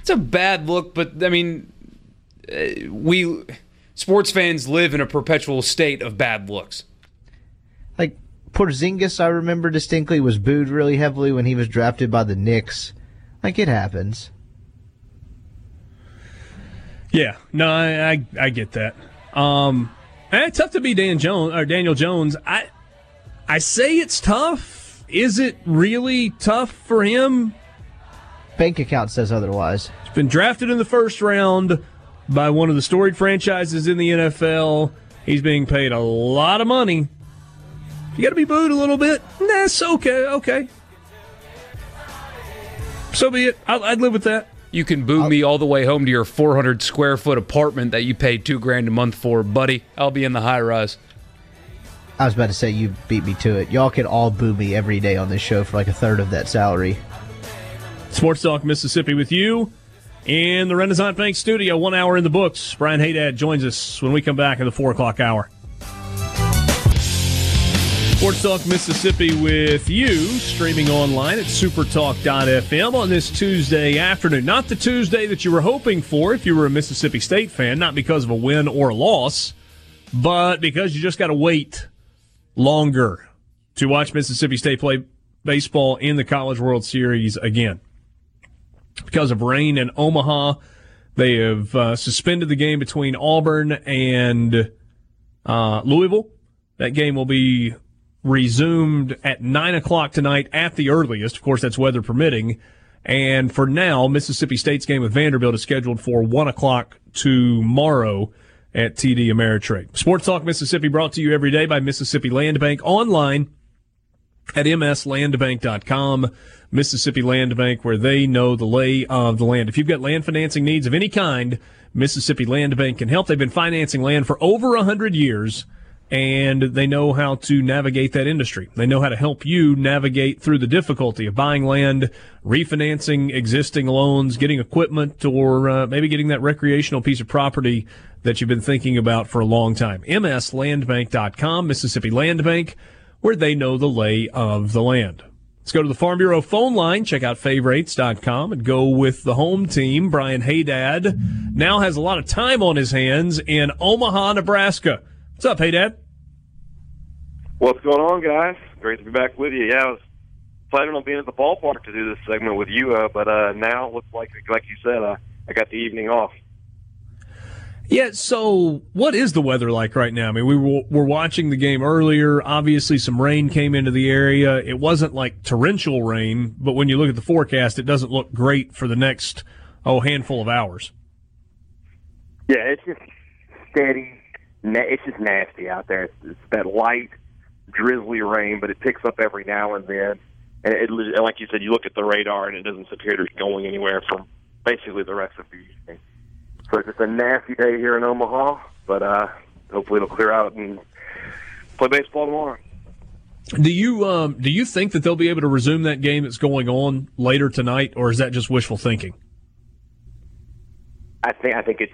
It's a bad look, but I mean, uh, we sports fans live in a perpetual state of bad looks. Like Porzingis, I remember distinctly was booed really heavily when he was drafted by the Knicks. Like it happens. Yeah, no, I I, I get that. Um, and it's tough to be Dan Jones or Daniel Jones. I I say it's tough. Is it really tough for him? Bank account says otherwise. He's been drafted in the first round by one of the storied franchises in the NFL. He's being paid a lot of money. You got to be booed a little bit. That's okay. Okay. So be it. I'd live with that. You can boo I'll, me all the way home to your 400 square foot apartment that you pay two grand a month for, buddy. I'll be in the high rise. I was about to say you beat me to it. Y'all can all boo me every day on this show for like a third of that salary. Sports Talk Mississippi with you in the Renaissance Bank studio. One hour in the books. Brian Haydad joins us when we come back in the four o'clock hour. Sports Talk Mississippi with you, streaming online at supertalk.fm on this Tuesday afternoon. Not the Tuesday that you were hoping for if you were a Mississippi State fan, not because of a win or a loss, But because you just got to wait longer to watch Mississippi State play baseball in the College World Series again. Because of rain in Omaha, they have uh, suspended the game between Auburn and uh, Louisville. That game will be resumed at 9 o'clock tonight at the earliest. Of course, that's weather permitting. And for now, Mississippi State's game with Vanderbilt is scheduled for 1 o'clock tomorrow at TD Ameritrade. Sports Talk Mississippi brought to you every day by Mississippi Land Bank online at mslandbank.com. Mississippi Land Bank, where they know the lay of the land. If you've got land financing needs of any kind, Mississippi Land Bank can help. They've been financing land for over a hundred years and they know how to navigate that industry. They know how to help you navigate through the difficulty of buying land, refinancing existing loans, getting equipment, or uh, maybe getting that recreational piece of property that you've been thinking about for a long time. MSLandbank.com, Mississippi Land Bank, where they know the lay of the land. Let's go to the Farm Bureau phone line, check out favorites.com and go with the home team. Brian Haydad now has a lot of time on his hands in Omaha, Nebraska. What's up, Haydad? What's going on, guys? Great to be back with you. Yeah, I was planning on being at the ballpark to do this segment with you, uh, but uh, now it looks like, like you said, uh, I got the evening off. Yeah, so what is the weather like right now? I mean, we were, were watching the game earlier. Obviously, some rain came into the area. It wasn't like torrential rain, but when you look at the forecast, it doesn't look great for the next, oh, handful of hours. Yeah, it's just steady. It's just nasty out there. It's, it's that light, drizzly rain, but it picks up every now and then. And it, and like you said, you look at the radar, and it doesn't appear to be going anywhere for basically the rest of the evening. So it's just a nasty day here in Omaha, but uh, hopefully it'll clear out and play baseball tomorrow. Do you um, do you think that they'll be able to resume that game that's going on later tonight, or is that just wishful thinking? I think I think it's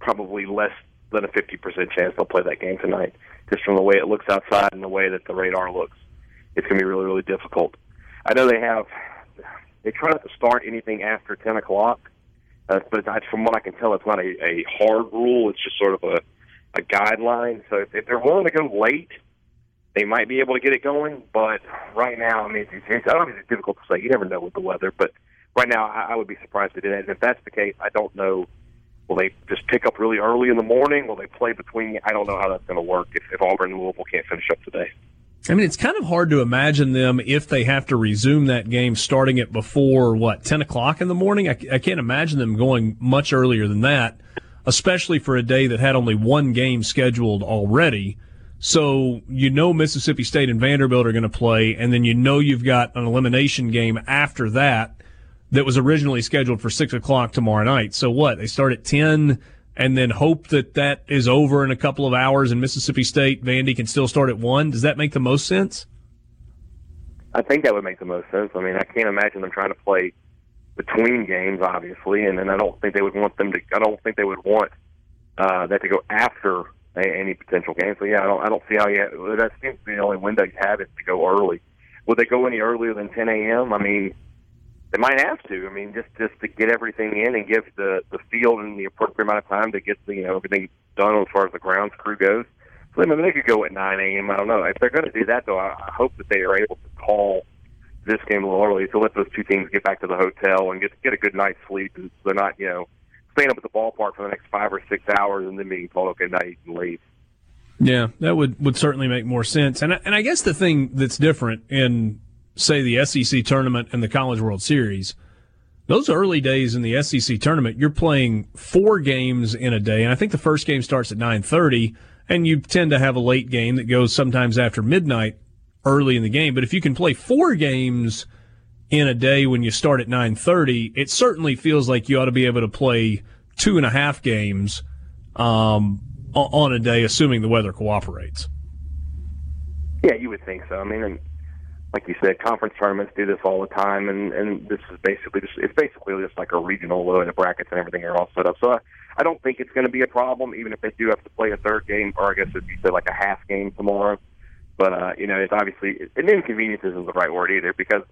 probably less than a fifty percent chance they'll play that game tonight, just from the way it looks outside and the way that the radar looks. It's going to be really really difficult. I know they have they try not to start anything after ten o'clock uh, but from what I can tell, it's not a, a hard rule. It's just sort of a, a guideline. So if, if they're willing to go late, they might be able to get it going. But right now, I mean, it's, it's, I don't think it's difficult to say. You never know with the weather. But right now, I, I would be surprised if they did that. And if that's the case, I don't know. Will they just pick up really early in the morning? Will they play between? I don't know how that's going to work if, if Auburn and Louisville can't finish up today. I mean, it's kind of hard to imagine them if they have to resume that game starting it before what ten o'clock in the morning. I, I, can't imagine them going much earlier than that, especially for a day that had only one game scheduled already. So you know Mississippi State and Vanderbilt are going to play, and then you know you've got an elimination game after that that was originally scheduled for six o'clock tomorrow night. So what? They start at ten and then hope that that is over in a couple of hours and Mississippi State Vandy can still start at one. Does that make the most sense? I think that would make the most sense. I mean, I can't imagine them trying to play between games, obviously, and then I don't think they would want them to. I don't think they would want uh, that to go after any potential game. So yeah, I don't. I don't see how you. That seems to be the only window you have is to go early. Would they go any earlier than 10 a.m.? I mean, they might have to. I mean, just just to get everything in and give the the field and the appropriate amount of time to get the you know everything done as far as the grounds crew goes. So I mean, they could go at 9 a.m. I don't know if they're going to do that though. I, hope that they are able to call this game a little early to let those two teams get back to the hotel and get get a good night's sleep. So they're not you know staying up at the ballpark for the next five or six hours and then being told okay night and leave. Yeah, that would would certainly make more sense. And I, and I guess the thing that's different in say the SEC tournament and the College World Series, those early days in the SEC tournament, you're playing four games in a day, and I think the first game starts at 9:30, and you tend to have a late game that goes sometimes after midnight early in the game. But if you can play four games in a day when you start at 9:30, it certainly feels like you ought to be able to play two and a half games um, on a day, assuming the weather cooperates. Yeah, you would think so. I mean, like you said, conference tournaments do this all the time, and and this is basically just it's basically just like a regional low, and the brackets and everything are all set up. So I, I don't think it's going to be a problem, even if they do have to play a third game, or I guess if you said like a half game tomorrow. But uh, you know, it's obviously an inconvenience isn't the right word either because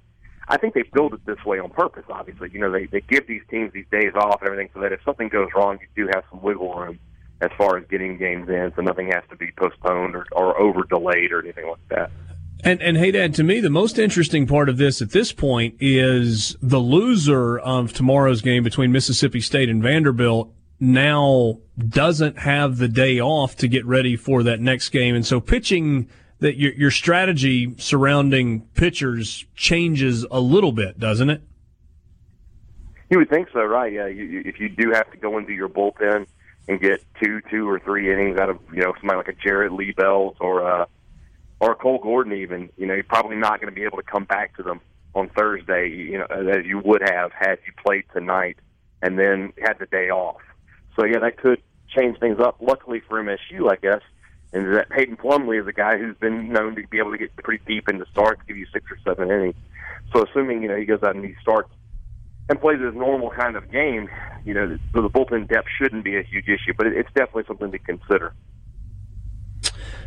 I think they build it this way on purpose. Obviously, you know, they they give these teams these days off and everything so that if something goes wrong, you do have some wiggle room. as far as getting games in, so nothing has to be postponed or, or over delayed or anything like that. And and Haydad, to me, the most interesting part of this at this point is the loser of tomorrow's game between Mississippi State and Vanderbilt now doesn't have the day off to get ready for that next game, and so pitching that your your strategy surrounding pitchers changes a little bit, doesn't it? You would think so, right? Yeah. You, you, if you do have to go into your bullpen and get two, two or three innings out of you know somebody like a Jared Liebelt or uh, or Cole Gordon, even you know you're probably not going to be able to come back to them on Thursday, you know, as you would have had you played tonight and then had the day off. So yeah, that could change things up. Luckily for MSU, I guess, and that Peyton Plumlee is a guy who's been known to be able to get pretty deep into starts, give you six or seven innings. So assuming you know he goes out and he starts and plays his normal kind of game, you know, the, the bullpen depth shouldn't be a huge issue, but it, it's definitely something to consider.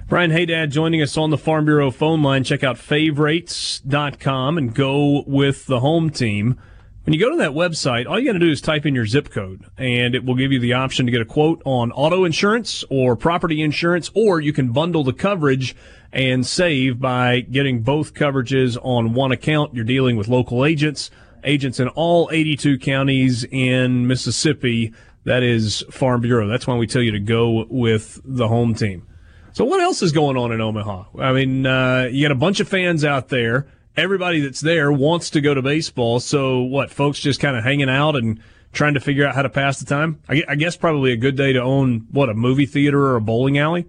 Brian Haydad joining us on the Farm Bureau phone line. Check out favorites.com and go with the home team. When you go to that website, all you got to do is type in your zip code and it will give you the option to get a quote on auto insurance or property insurance, or you can bundle the coverage and save by getting both coverages on one account. You're dealing with local agents, agents in all 82 counties in Mississippi. That is Farm Bureau. That's why we tell you to go with the home team. So what else is going on in Omaha? I mean, uh, you got a bunch of fans out there. Everybody that's there wants to go to baseball. So what? Folks just kind of hanging out and trying to figure out how to pass the time. I, I, guess probably a good day to own what a movie theater or a bowling alley.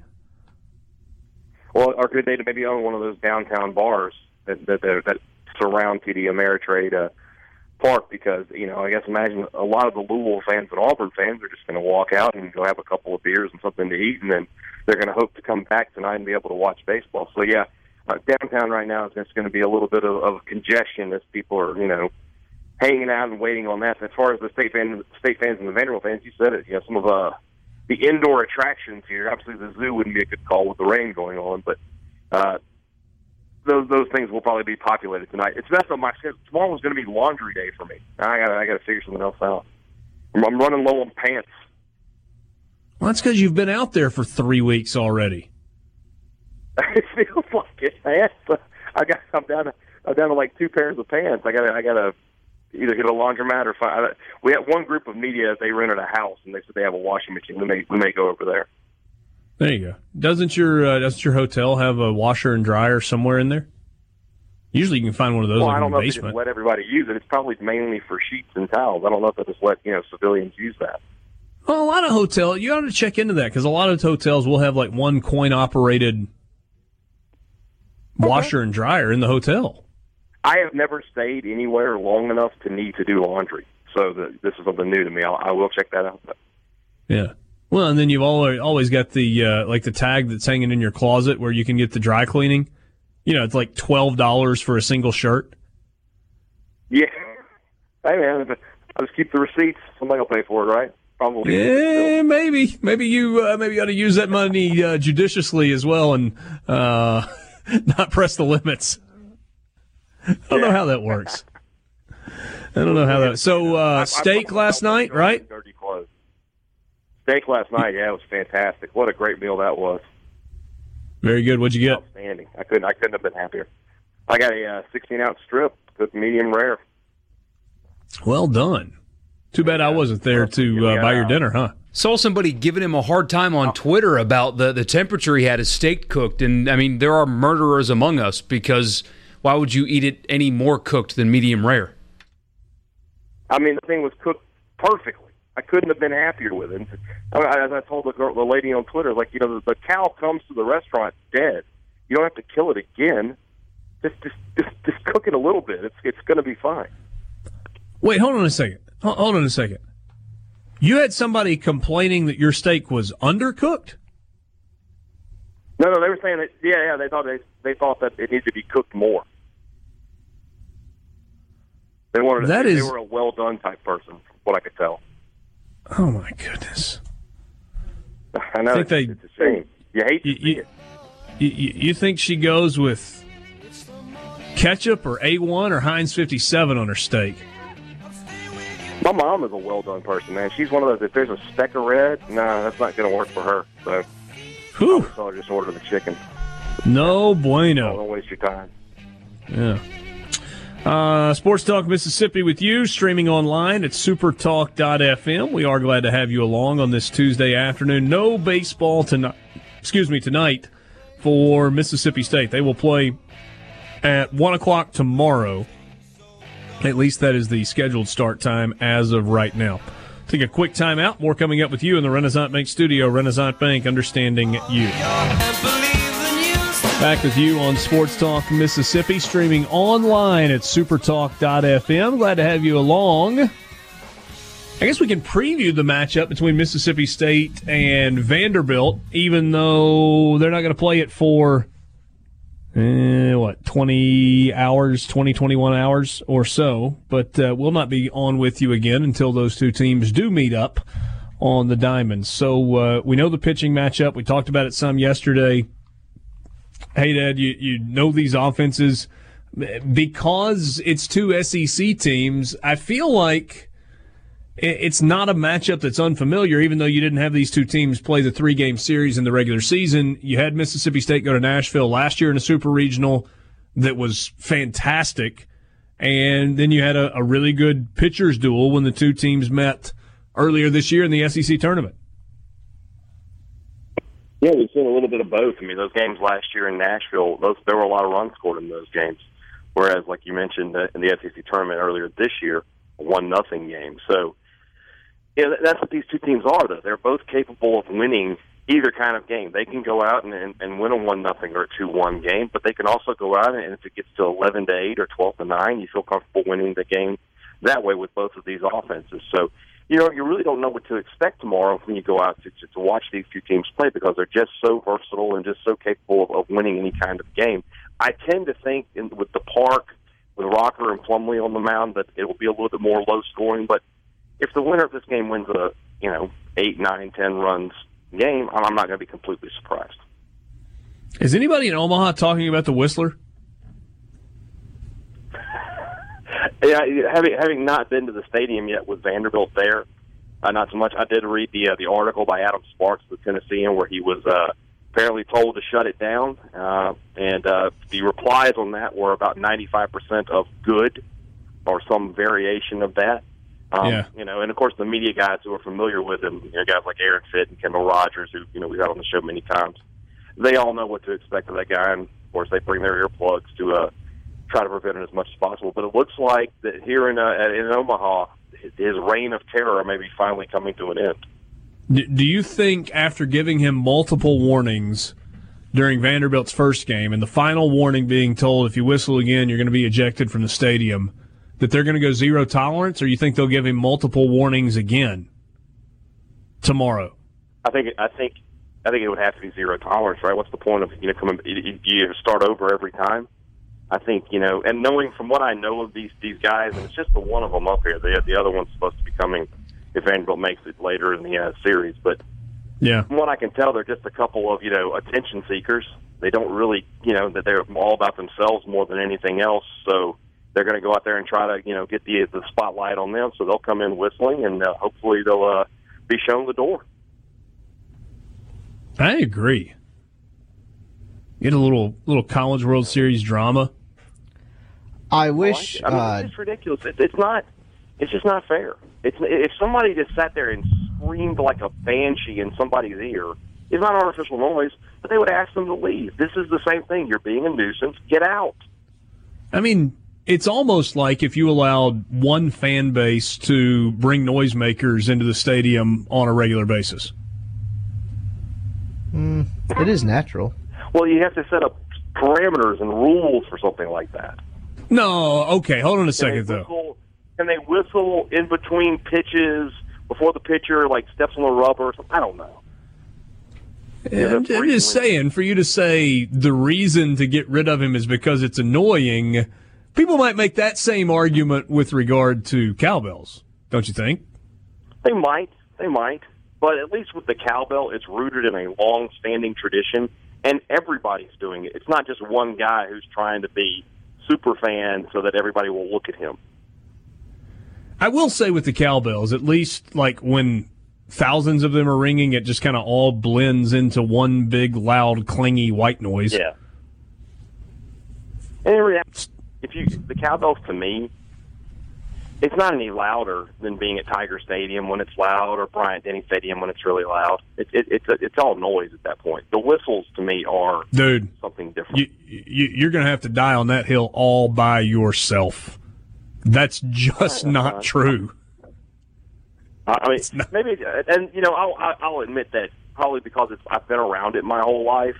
Well, or a good day to maybe own one of those downtown bars that that, that surround TD Ameritrade uh, Park because you know I guess imagine a lot of the Louisville fans and Auburn fans are just going to walk out and go have a couple of beers and something to eat and then they're going to hope to come back tonight and be able to watch baseball. So yeah, uh, downtown right now is just going to be a little bit of, of congestion as people are you know hanging out and waiting on that. As far as the state fans, state fans and the Vanderbilt fans, you said it. You know, some of uh, the indoor attractions here. Obviously, the zoo wouldn't be a good call with the rain going on, but uh, those those things will probably be populated tonight. It's messed up my schedule. Tomorrow was going to be laundry day for me. I got I got to figure something else out. I'm, I'm running low on pants. Well, that's because you've been out there for three weeks already. it feels like it, man. I got I'm down to I'm down to like two pairs of pants. I got I got to either get a laundromat or find. We have one group of media. They rented a house and they said they have a washing machine. We may we may go over there. There you go. Doesn't your uh, doesn't your hotel have a washer and dryer somewhere in there? Usually, you can find one of those well, like I don't in know the if they basement. just let everybody use it. It's probably mainly for sheets and towels. I don't know if they just let you know civilians use that. Well, a lot of hotels, you ought to check into that because a lot of hotels will have like one coin operated washer and dryer in the hotel. I have never stayed anywhere long enough to need to do laundry, so the, this is something new to me. I'll, I will check that out. Yeah. Well, and then you've always always got the uh, like the tag that's hanging in your closet where you can get the dry cleaning. You know, it's like twelve dollars for a single shirt. Yeah. Hey man, I'll just keep the receipts. Somebody will pay for it, right? Probably. Yeah, maybe, maybe you uh, maybe you ought to use that money uh, judiciously as well and uh, not press the limits. I don't know how that works. I don't know how that. So uh, steak last night, right? Dirty clothes. Steak last night, yeah, it was fantastic. What a great meal that was. Very good. What'd you get? Outstanding. I couldn't. I couldn't have been happier. I got a uh, 16 ounce strip, cooked medium rare. Well done. Too bad I wasn't there to uh, buy your dinner, huh? Saw somebody giving him a hard time on Twitter about the, the temperature he had his steak cooked. And I mean, there are murderers among us because why would you eat it any more cooked than medium rare? I mean, the thing was cooked perfectly. I couldn't have been happier with it. As I told the girl, the lady on Twitter, like you know, the, the cow comes to the restaurant dead. You don't have to kill it again. Just, just, just, just cook it a little bit. It's, it's going to be fine. Wait, hold on a second. Hold on a second. You had somebody complaining that your steak was undercooked. No, no, they were saying that. Yeah, yeah, they thought they they thought that it needed to be cooked more. They wanted. That they, is- they were a well done type person, from what I could tell. Oh my goodness! I know I Think it's, they- it's a shame. You hate to You, see you, it. you, you think she goes with ketchup or A1 or Heinz 57 on her steak? My mom is a well done person, man. She's one of those. If there's a speck of red, no, nah, that's not going to work for her. So, Whew. so I'll just order the chicken. No bueno. Don't waste your time. Yeah. Uh, Sports Talk Mississippi with you, streaming online at supertalk.fm. We are glad to have you along on this Tuesday afternoon. No baseball tonight, excuse me, tonight for Mississippi State. They will play at 1 o'clock tomorrow. At least that is the scheduled start time as of right now. Take a quick time out. More coming up with you in the Renaissance Bank studio. Renaissance Bank, understanding you. Back with you on Sports Talk Mississippi, streaming online at supertalk.fm. Glad to have you along. I guess we can preview the matchup between Mississippi State and Vanderbilt, even though they're not going to play it for, eh, what, 20 hours, 20, 21 hours or so. But uh, we'll not be on with you again until those two teams do meet up on the Diamonds. So uh, we know the pitching matchup. We talked about it some yesterday Haydad, you, you know these offenses because it's two SEC teams. I feel like it's not a matchup that's unfamiliar, even though you didn't have these two teams play the three game series in the regular season. You had Mississippi State go to Nashville last year in a super regional that was fantastic. And then you had a, a really good pitchers duel when the two teams met earlier this year in the SEC tournament. Yeah, we've seen a little bit of both. I mean, those games last year in Nashville, those there were a lot of runs scored in those games. Whereas, like you mentioned in the SEC tournament earlier this year, one nothing game. So, yeah, that's what these two teams are. Though they're both capable of winning either kind of game. They can go out and, and, and win a one nothing or two one game, but they can also go out and if it gets to eleven to eight or twelve to nine, you feel comfortable winning the game that way with both of these offenses. So you know, you really don't know what to expect tomorrow when you go out to, to, to watch these two teams play because they're just so versatile and just so capable of, of winning any kind of game. I tend to think in, with the park, with Rocker and Plumlee on the mound, that it will be a little bit more low scoring. But if the winner of this game wins a, you know, eight, nine, ten runs game, I'm not going to be completely surprised. Is anybody in Omaha talking about the Whistler? Yeah, having having not been to the stadium yet with Vanderbilt there, uh, not so much. I did read the uh, the article by Adam Sparks, the Tennessean, where he was uh, apparently told to shut it down, uh, and uh, the replies on that were about ninety five percent of good, or some variation of that. Um, yeah. You know, and of course the media guys who are familiar with him, you know, guys like Aaron Fitt and Kendall Rogers, who you know we've had on the show many times, they all know what to expect of that guy, and of course they bring their earplugs to uh, try to prevent it as much as possible. But it looks like that here in uh, in Omaha, his reign of terror may be finally coming to an end. Do you think after giving him multiple warnings during Vanderbilt's first game, and the final warning being told if you whistle again, you're going to be ejected from the stadium, that they're going to go zero tolerance, or you think they'll give him multiple warnings again tomorrow? I think I think I think it would have to be zero tolerance, right? What's the point of you know coming? You, start over every time. I think you know, and knowing from what I know of these these guys, and it's just the one of them up here. The the other one's supposed to be coming if Vanderbilt makes it later in the uh, series. But yeah, from what I can tell, they're just a couple of you know attention seekers. They don't really you know that they're all about themselves more than anything else. So they're going to go out there and try to you know get the the spotlight on them. So they'll come in whistling, and uh, hopefully they'll uh, be shown the door. I agree. Get a little little college World Series drama. I wish. I, mean, uh, it's ridiculous. It, it's not. It's just not fair. It's if somebody just sat there and screamed like a banshee in somebody's ear. It's not artificial noise, but they would ask them to leave. This is the same thing. You're being a nuisance. Get out. I mean, it's almost like if you allowed one fan base to bring noisemakers into the stadium on a regular basis. Mm, it is natural. Well, you have to set up parameters and rules for something like that. No, okay. Hold on a second, can though. Can they whistle in between pitches before the pitcher like steps on the rubber? Or something? I don't know. Yeah, I'm, I'm just saying, for you to say the reason to get rid of him is because it's annoying, people might make that same argument with regard to cowbells, don't you think? They might. They might. But at least with the cowbell, it's rooted in a long-standing tradition, and everybody's doing it. It's not just one guy who's trying to be super fan so that everybody will look at him. I will say with the cowbells, at least like when thousands of them are ringing, it just kind of all blends into one big, loud, clingy white noise. Yeah. And in reality, if you the cowbells to me, it's not any louder than being at Tiger Stadium when it's loud, or Bryant Denny Stadium when it's really loud. It, it, it's a, it's all noise at that point. The whistles to me are Dude, something different. you, you, you're going to have to die on that hill all by yourself. That's just not true. I mean, maybe, and you know, I'll I'll- I'll admit that probably because it's I've been around it my whole life.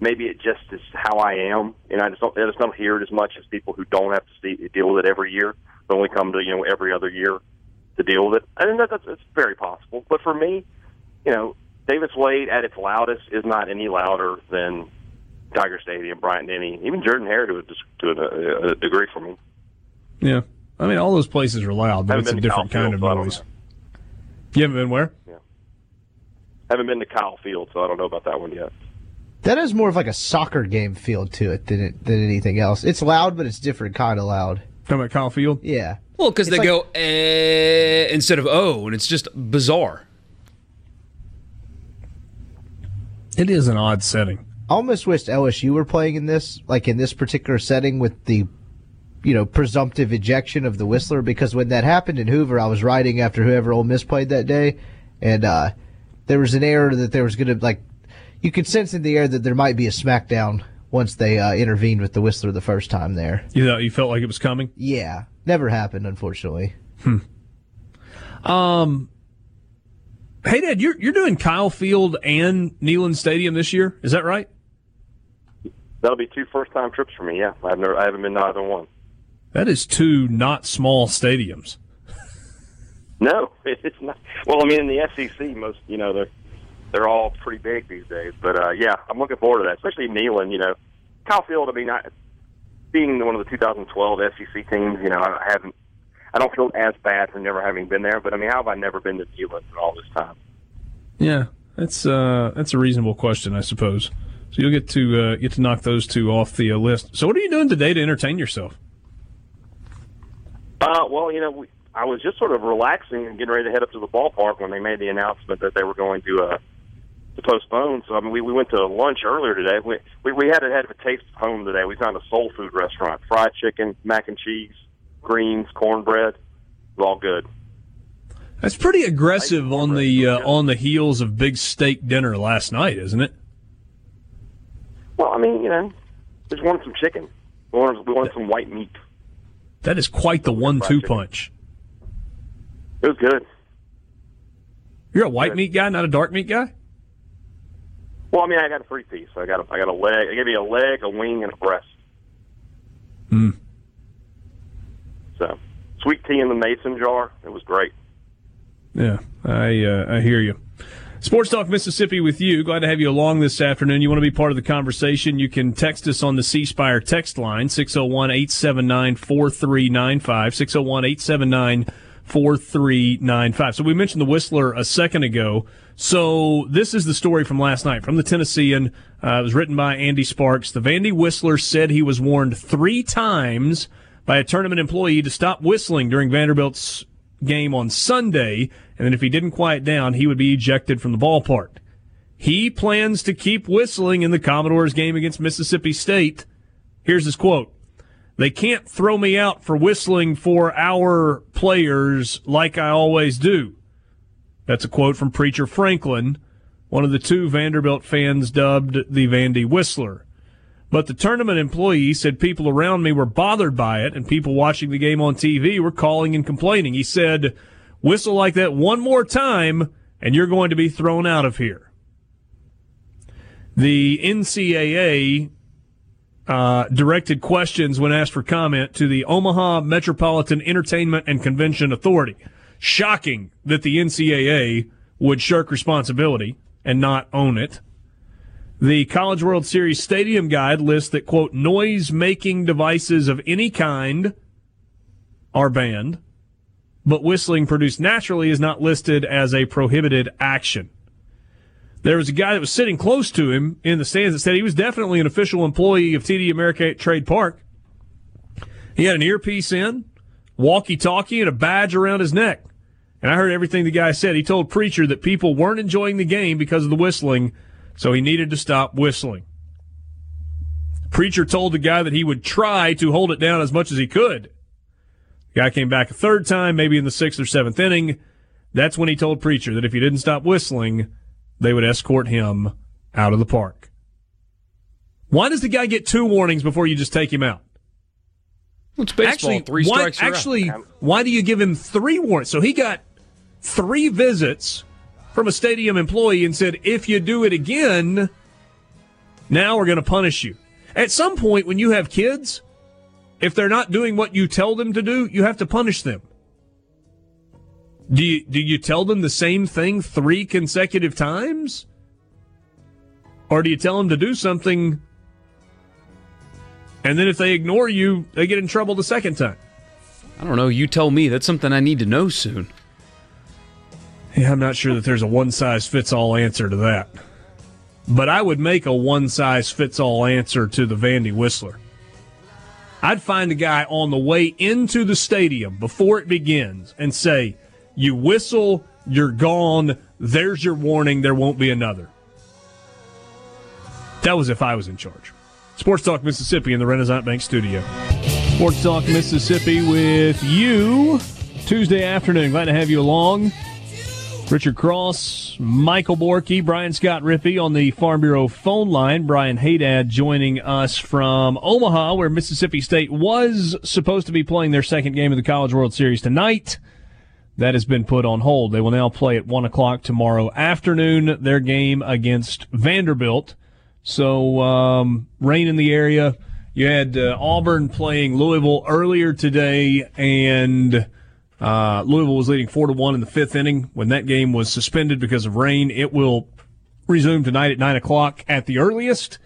Maybe it just is how I am, and I just don't I just don't hear it as much as people who don't have to see, deal with it every year. They only come to you know every other year to deal with it. I think that, that's it's very possible. But for me, you know, Davis Wade at its loudest is not any louder than Tiger Stadium, Bryant Denny, even Jordan Hare to a, to a, a degree for me. Yeah. I mean, all those places are loud, but it's a different kind of Field, so noise. You haven't been where? Yeah, I haven't been to Kyle Field, so I don't know about that one yet. That has more of like a soccer game feel to it than it, than anything else. It's loud, but it's different kind of loud. Talking about Kyle Field? Yeah. Well, because they like- go eh, instead of oh, and it's just bizarre. It is an odd setting. I almost wished LSU were playing in this, like in this particular setting with the, you know, presumptive ejection of the Whistler, because when that happened in Hoover, I was riding after whoever Ole Miss played that day, and uh, there was an error that there was going to like, you could sense in the air that there might be a smackdown once they uh, intervened with the Whistler the first time there. You thought you felt like it was coming? Yeah, never happened, unfortunately. Hmm. Um. Haydad, you're you're doing Kyle Field and Neyland Stadium this year. Is that right? That'll be two first time trips for me. Yeah, I've never I haven't been to either one. That is two not small stadiums. No, it's not. Well, I mean, in the SEC, most you know they're they're all pretty big these days. But uh, yeah, I'm looking forward to that, especially Neyland. You know, Kyle Field. I mean, I, being one of the 2012 SEC teams, you know, I haven't. I don't feel as bad for never having been there. But I mean, how have I never been to Neyland in all this time? Yeah, that's uh, that's a reasonable question, I suppose. So you'll get to uh, get to knock those two off the uh, list. So what are you doing today to entertain yourself? Uh, well, you know, we, I was just sort of relaxing and getting ready to head up to the ballpark when they made the announcement that they were going to uh, to postpone. So I mean, we we went to lunch earlier today. We we, we had a had a taste of home today. We found a soul food restaurant: fried chicken, mac and cheese, greens, cornbread. It was all good. That's pretty aggressive on the uh, on the heels of big steak dinner last night, isn't it? Well, I mean, you know, just wanted some chicken. We wanted, we wanted some white meat. That is quite the one-two punch. It was good. You're a white meat guy, not a dark meat guy. Well, I mean, I got a three piece. I got a, I got a leg. I gave me a leg, a wing, and a breast. Hmm. So, sweet tea in the mason jar. It was great. Yeah, I uh, I hear you. Sports Talk Mississippi with you. Glad to have you along this afternoon. You want to be part of the conversation? You can text us on the C Spire text line 601 879 4395. 601 879 4395. So we mentioned the Whistler a second ago. So this is the story from last night from the Tennessean. Uh, it was written by Adam Sparks. The Vandy Whistler said he was warned three times by a tournament employee to stop whistling during Vanderbilt's game on Sunday, and then if he didn't quiet down, he would be ejected from the ballpark. He plans to keep whistling in the Commodores game against Mississippi State. Here's his quote. They can't throw me out for whistling for our players like I always do. That's a quote from Preacher Franklin, one of the two Vanderbilt fans dubbed the Vandy Whistler. But the tournament employee said people around me were bothered by it, and people watching the game on TV were calling and complaining. He said, Whistle like that one more time, and you're going to be thrown out of here. The NCAA uh, directed questions when asked for comment to the Omaha Metropolitan Entertainment and Convention Authority. Shocking that the NCAA would shirk responsibility and not own it. The College World Series Stadium Guide lists that, quote, noise making devices of any kind are banned, but whistling produced naturally is not listed as a prohibited action. There was a guy that was sitting close to him in the stands that said he was definitely an official employee of TD Ameritrade Park. He had an earpiece in, walkie talkie and a badge around his neck. And I heard everything the guy said. He told Preacher that people weren't enjoying the game because of the whistling, so he needed to stop whistling. Preacher told the guy that he would try to hold it down as much as he could. The guy came back a third time, maybe in the sixth or seventh inning. That's when he told Preacher that if he didn't stop whistling, they would escort him out of the park. Why does the guy get two warnings before you just take him out? It's baseball. Actually, Three why, strikes. you're out. actually, why do you give him three warnings? So he got three visits from a stadium employee and said, if you do it again, now we're going to punish you. At some point, when you have kids, if they're not doing what you tell them to do, you have to punish them. Do you, do you tell them the same thing three consecutive times? Or do you tell them to do something and then if they ignore you, they get in trouble the second time? I don't know. You tell me. That's something I need to know soon. Yeah, I'm not sure that there's a one size fits all answer to that. But I would make a one size fits all answer to the Vandy Whistler. I'd find a guy on the way into the stadium before it begins and say, You whistle, you're gone, there's your warning, there won't be another. That was if I was in charge. Sports Talk Mississippi in the Renaissance Bank studio. Sports Talk Mississippi with you Tuesday afternoon. Glad to have you along. Richard Cross, Michael Borky, Brian Scott Rippey on the Farm Bureau phone line. Brian Haydad joining us from Omaha, where Mississippi State was supposed to be playing their second game of the College World Series tonight. That has been put on hold. They will now play at 1 o'clock tomorrow afternoon, their game against Vanderbilt. So, um, rain in the area. You had uh, Auburn playing Louisville earlier today, and uh, Louisville was leading four to one in the fifth inning when that game was suspended because of rain. It will resume tonight at nine o'clock at the earliest,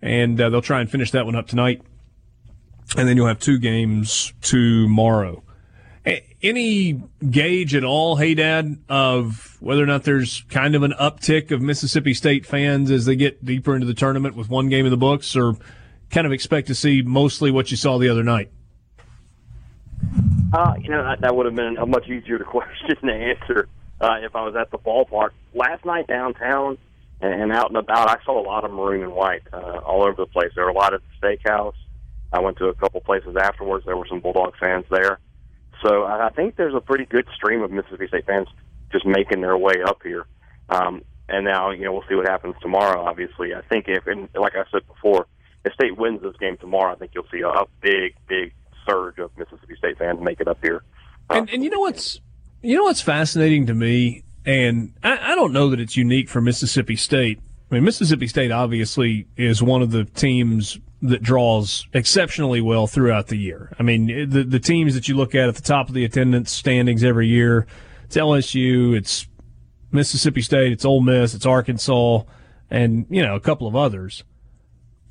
and uh, they'll try and finish that one up tonight. And then you'll have two games tomorrow. Any gauge at all, Haydad, of whether or not there's kind of an uptick of Mississippi State fans as they get deeper into the tournament with one game in the books, or kind of expect to see mostly what you saw the other night? Uh, you know, that, that would have been a much easier question to answer uh, if I was at the ballpark. Last night downtown and, and out and about, I saw a lot of maroon and white uh, all over the place. There were a lot at the steakhouse. I went to a couple places afterwards. There were some Bulldog fans there. So I think there's a pretty good stream of Mississippi State fans just making their way up here. Um, and now, you know, we'll see what happens tomorrow. Obviously, I think if, and like I said before, if State wins this game tomorrow, I think you'll see a, a big, big surge of Mississippi State fans make it up here. Uh, And, and you know what's you know what's fascinating to me, and I, I don't know that it's unique for Mississippi State. I mean, Mississippi State obviously is one of the teams that draws exceptionally well throughout the year. I mean, the the teams that you look at at the top of the attendance standings every year, it's LSU, it's Mississippi State, it's Ole Miss, it's Arkansas, and you know a couple of others.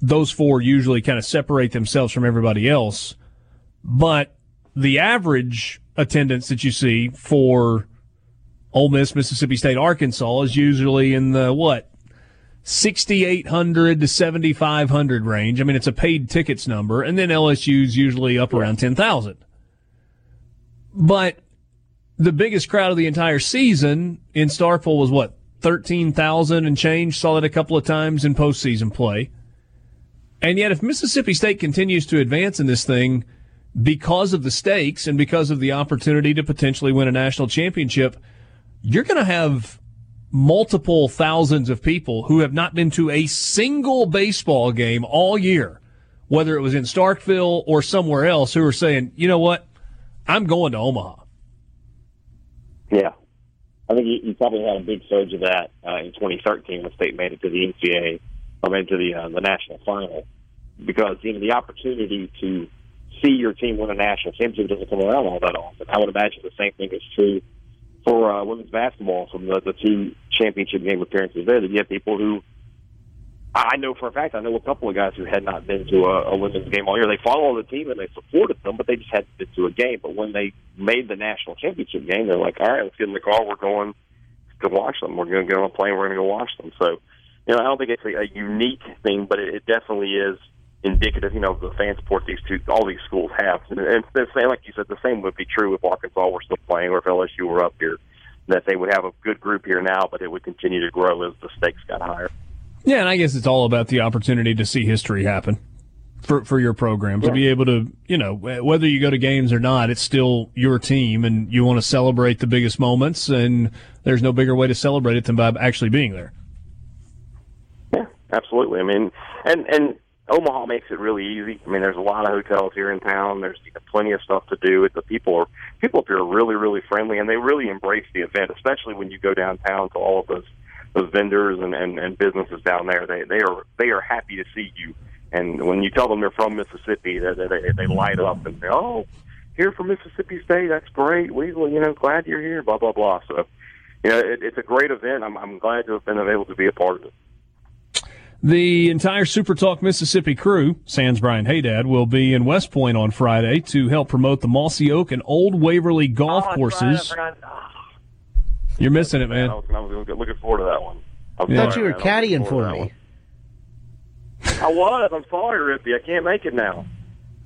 Those four usually kind of separate themselves from everybody else, but the average attendance that you see for Ole Miss, Mississippi State, Arkansas is usually in the what 6,800 to 7,500 range. I mean, it's a paid tickets number, and then LSU's usually up around 10,000. But the biggest crowd of the entire season in Starkville was what 13,000 and change. Saw that a couple of times in postseason play. And yet, if Mississippi State continues to advance in this thing because of the stakes and because of the opportunity to potentially win a national championship, you're going to have multiple thousands of people who have not been to a single baseball game all year, whether it was in Starkville or somewhere else, who are saying, you know what, I'm going to Omaha. Yeah. I think you, probably had a big surge of that uh, in 2013 when State made it to the NCAA, or made it to the uh, the national final, because you know the opportunity to see your team win a national championship doesn't come around all that often. I would imagine the same thing is true for uh, women's basketball from the, the two championship game appearances there. You have people who I know for a fact I know a couple of guys who had not been to a, a women's game all year. They follow the team and they supported them, but they just hadn't been to a game. But when they made the national championship game, they're like, "All right, let's get in the car. We're going to watch them. We're going to get on a plane. We're going to go watch them." So, you know, I don't think it's a, a unique thing, but it, it definitely is indicative. You know, the fan support these two, all these schools have, and, and the same, like you said, the same would be true if Arkansas were still playing or if LSU were up here. That they would have a good group here now, but it would continue to grow as the stakes got higher. Yeah, and I guess it's all about the opportunity to see history happen for for your program to be able to, you know, whether you go to games or not, it's still your team, and you want to celebrate the biggest moments, and there's no bigger way to celebrate it than by actually being there. Yeah, absolutely. I mean, and and Omaha makes it really easy. I mean, there's a lot of hotels here in town. There's plenty of stuff to do. The people are people up here are really really friendly, and they really embrace the event, especially when you go downtown to all of those those vendors and, and, and businesses down there. They they are they are happy to see you. And when you tell them they're from Mississippi, they they, they light up and say, "Oh, here from Mississippi State, that's great. We, you know, glad you're here." Blah blah blah. So, you know, it, it's a great event. I'm I'm glad to have been able to be a part of it. The entire Super Talk Mississippi crew, Sans Brian Haydad, will be in West Point on Friday to help promote the Mossy Oak and Old Waverly golf Oh, courses. right. Oh, You're missing it, man. I was, I was looking forward to that one. I'm Yeah. I thought sorry, you were man. I was looking caddying for forward to that me. I was. I'm sorry, Rippey. I can't make it now.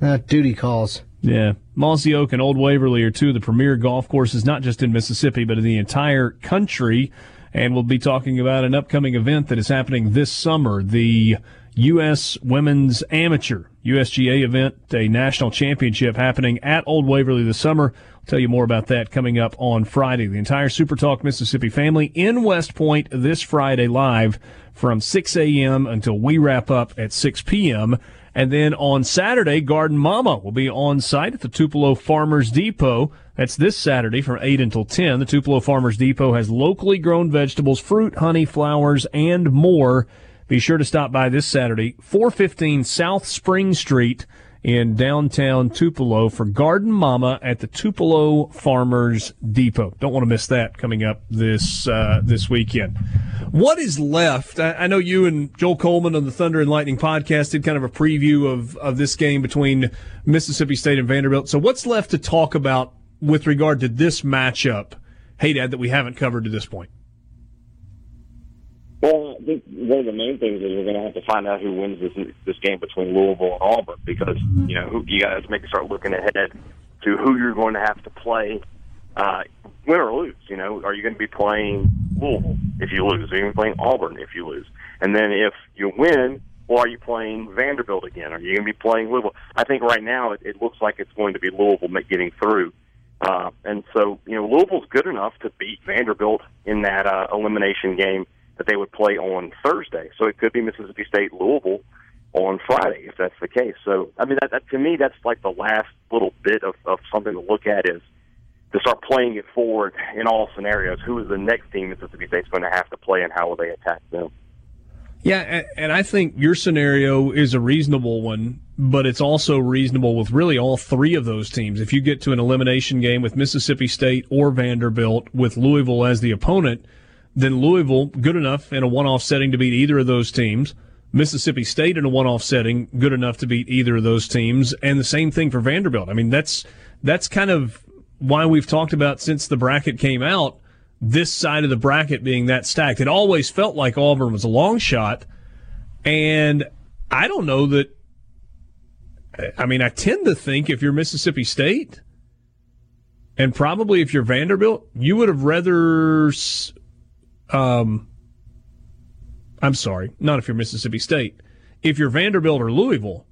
Uh, duty calls. Yeah. Mossy Oak and Old Waverly are two of the premier golf courses, not just in Mississippi, but in the entire country. And we'll be talking about an upcoming event that is happening this summer, the U.S. Women's Amateur USGA event, a national championship happening at Old Waverly this summer. I'll tell you more about that coming up on Friday. The entire Super Talk Mississippi family in West Point this Friday live from 6 a.m. until we wrap up at 6 p.m. And then on Saturday, Garden Mama will be on site at the Tupelo Farmers Depot. That's this Saturday from 8 until 10. The Tupelo Farmers Depot has locally grown vegetables, fruit, honey, flowers, and more. Be sure to stop by this Saturday, 415 South Spring Street in downtown Tupelo for Garden Mama at the Tupelo Farmers Depot. Don't want to miss that coming up this uh, this weekend. What is left? I, I know you and Joel Coleman on the Thunder and Lightning podcast did kind of a preview of, of this game between Mississippi State and Vanderbilt. So what's left to talk about with regard to this matchup, Haydad, that we haven't covered to this point? Well, I think one of the main things is we're going to have to find out who wins this this game between Louisville and Auburn because you know who, you guys maybe start looking ahead to who you're going to have to play, uh, win or lose. You know, are you going to be playing Louisville if you lose? Are you going to be playing Auburn if you lose? And then if you win, or are you playing Vanderbilt again? Are you going to be playing Louisville? I think right now it, it looks like it's going to be Louisville getting through. Uh, and so, you know, Louisville's good enough to beat Vanderbilt in that uh, elimination game that they would play on Thursday. So it could be Mississippi State Louisville on Friday if that's the case. So I mean, that, that to me, that's like the last little bit of, of something to look at is to start playing it forward in all scenarios. Who is the next team Mississippi State's going to have to play, and how will they attack them? Yeah, and I think your scenario is a reasonable one, but it's also reasonable with really all three of those teams. If you get to an elimination game with Mississippi State or Vanderbilt with Louisville as the opponent, then Louisville good enough in a one-off setting to beat either of those teams. Mississippi State in a one-off setting good enough to beat either of those teams, and the same thing for Vanderbilt. I mean, that's that's kind of why we've talked about since the bracket came out this side of the bracket being that stacked. It always felt like Auburn was a long shot, and I don't know that. I mean, I tend to think if you're Mississippi State, and probably if you're Vanderbilt, you would have rather. Um, I'm sorry, not if you're Mississippi State. If you're Vanderbilt or Louisville,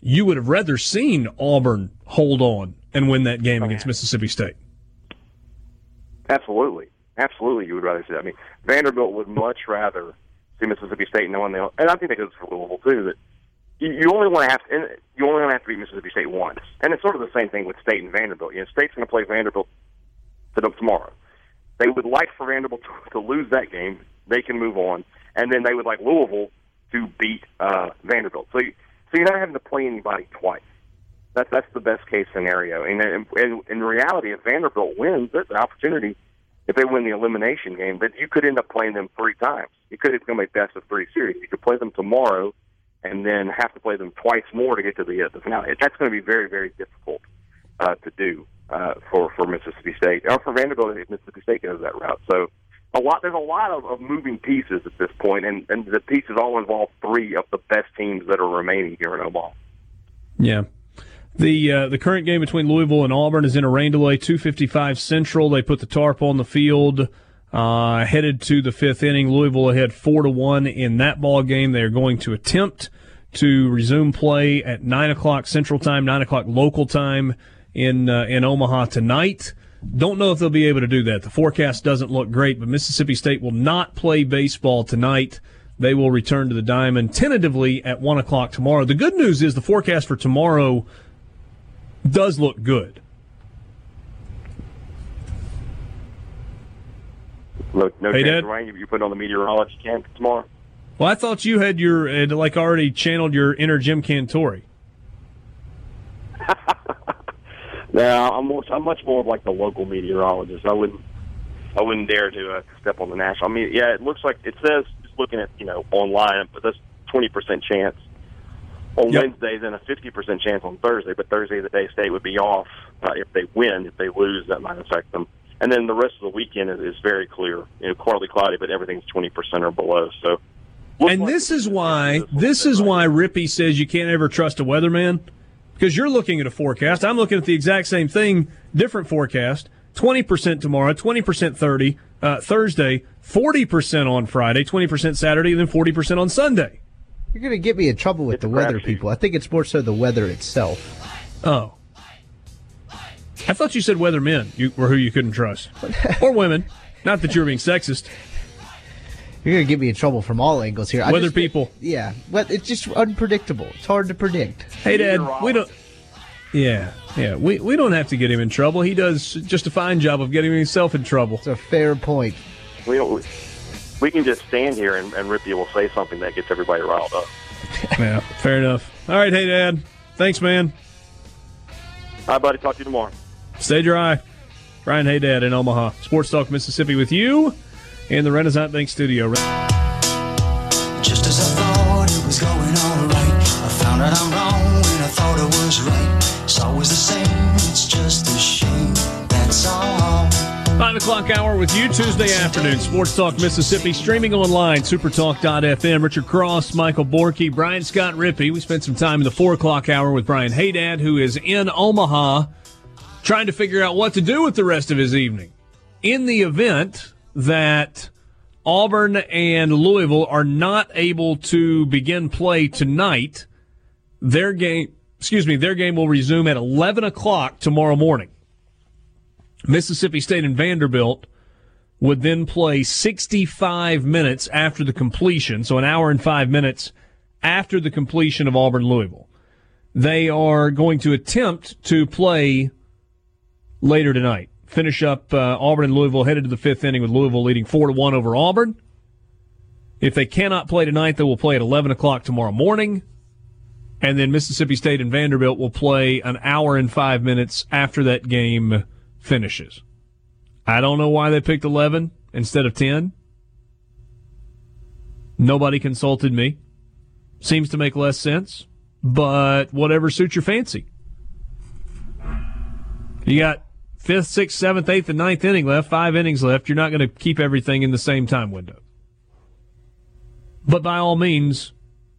you would have rather seen Auburn hold on and win that game against Mississippi State. Absolutely, absolutely. You would rather see that. I mean, Vanderbilt would much rather see Mississippi State knowing they, and I think that goes for Louisville too. That you, only want to have, and you only want to have to beat Mississippi State once, and it's sort of the same thing with State and Vanderbilt. You know, State's going to play Vanderbilt tomorrow. They would like for Vanderbilt to, to lose that game. They can move on, and then they would like Louisville to beat uh, Vanderbilt. So, you, so you're not having to play anybody twice. That's that's the best case scenario. And in, in reality, if Vanderbilt wins, there's an opportunity. If they win the elimination game, that you could end up playing them three times. You could become a best of three series. You could play them tomorrow, and then have to play them twice more to get to the the finale. That's going to be very very difficult uh, to do uh, for for Mississippi State or for Vanderbilt if Mississippi State goes that route. So a lot. There's a lot of, of moving pieces at this point, and and the pieces all involve three of the best teams that are remaining here in Omaha. Yeah. The uh, the current game between Louisville and Auburn is in a rain delay, 255 Central. They put the tarp on the field, uh, headed to the fifth inning. Louisville ahead four to one in that ball game. They are going to attempt to resume play at nine o'clock Central Time, nine o'clock local time in uh, in Omaha tonight. Don't know if they'll be able to do that. The forecast doesn't look great, but Mississippi State will not play baseball tonight. They will return to the diamond tentatively at one o'clock tomorrow. The good news is the forecast for tomorrow does look good. Look, no Hey, chance rain. You put on the meteorology camp tomorrow. Well, I thought you had your had like already channeled your inner Jim Cantore. No, I'm more, I'm much more of like the local meteorologist. I wouldn't I wouldn't dare to uh, step on the national. I mean, yeah, it looks like it says just looking at you know online, but that's twenty percent chance on Yep. Wednesday, then a fifty percent chance on Thursday. But Thursday, the day state would be off uh, if they win. If they lose, that might affect them. And then the rest of the weekend is, is very clear. You know, partly cloudy, but everything's twenty percent or below. So, And like this is why this is why Rippey says you can't ever trust a weatherman because you're looking at a forecast. I'm looking at the exact same thing, different forecast. Twenty percent tomorrow, twenty percent thirty uh, Thursday, forty percent on Friday, twenty percent Saturday, and then forty percent on Sunday. You're going to get me in trouble with It's the weather crapshoot. people. I think it's more so the weather itself. Oh, I thought you said weathermen you, were who you couldn't trust, or women. Not that you were being sexist. You're going to get me in trouble from all angles here. Weather just- people. Yeah, but it's just unpredictable. It's hard to predict. Haydad, we don't. Yeah, yeah, we, we don't have to get him in trouble. He does just a fine job of getting himself in trouble. It's a fair point. we don't. We, we can just stand here and, and Rippey will say something that gets everybody riled up. Yeah, fair enough. All right, Haydad. Thanks, man. All right, buddy. Talk to you tomorrow. Stay dry. Brian Haydad in Omaha. Sports Talk Mississippi with you in the Renaissance Bank studio. Just as I thought it was going alright, I found out I'm wrong when I thought I was right. It's always the same, it's just a shame, that's all. Five o'clock hour with you Tuesday afternoon. Sports Talk Mississippi streaming online. Supertalk.fm. Richard Cross, Michael Borky, Brian Scott Rippey. We spent some time in the four o'clock hour with Brian Haydad, who is in Omaha, trying to figure out what to do with the rest of his evening. In the event that Auburn and Louisville are not able to begin play tonight, their game, excuse me, their game will resume at 11 o'clock tomorrow morning. Mississippi State and Vanderbilt would then play 65 minutes after the completion, so an hour and five minutes after the completion of Auburn Louisville. They are going to attempt to play later tonight. Finish up uh, Auburn and Louisville headed to the fifth inning with Louisville leading four to one over Auburn. If they cannot play tonight, they will play at 11 o'clock tomorrow morning. And then Mississippi State and Vanderbilt will play an hour and five minutes after that game finishes. I don't know why they picked 11 instead of 10. Nobody consulted me. Seems to make less sense, but whatever suits your fancy. You got fifth, sixth, seventh, eighth, and ninth inning left, five innings left. You're not going to keep everything in the same time window. But by all means,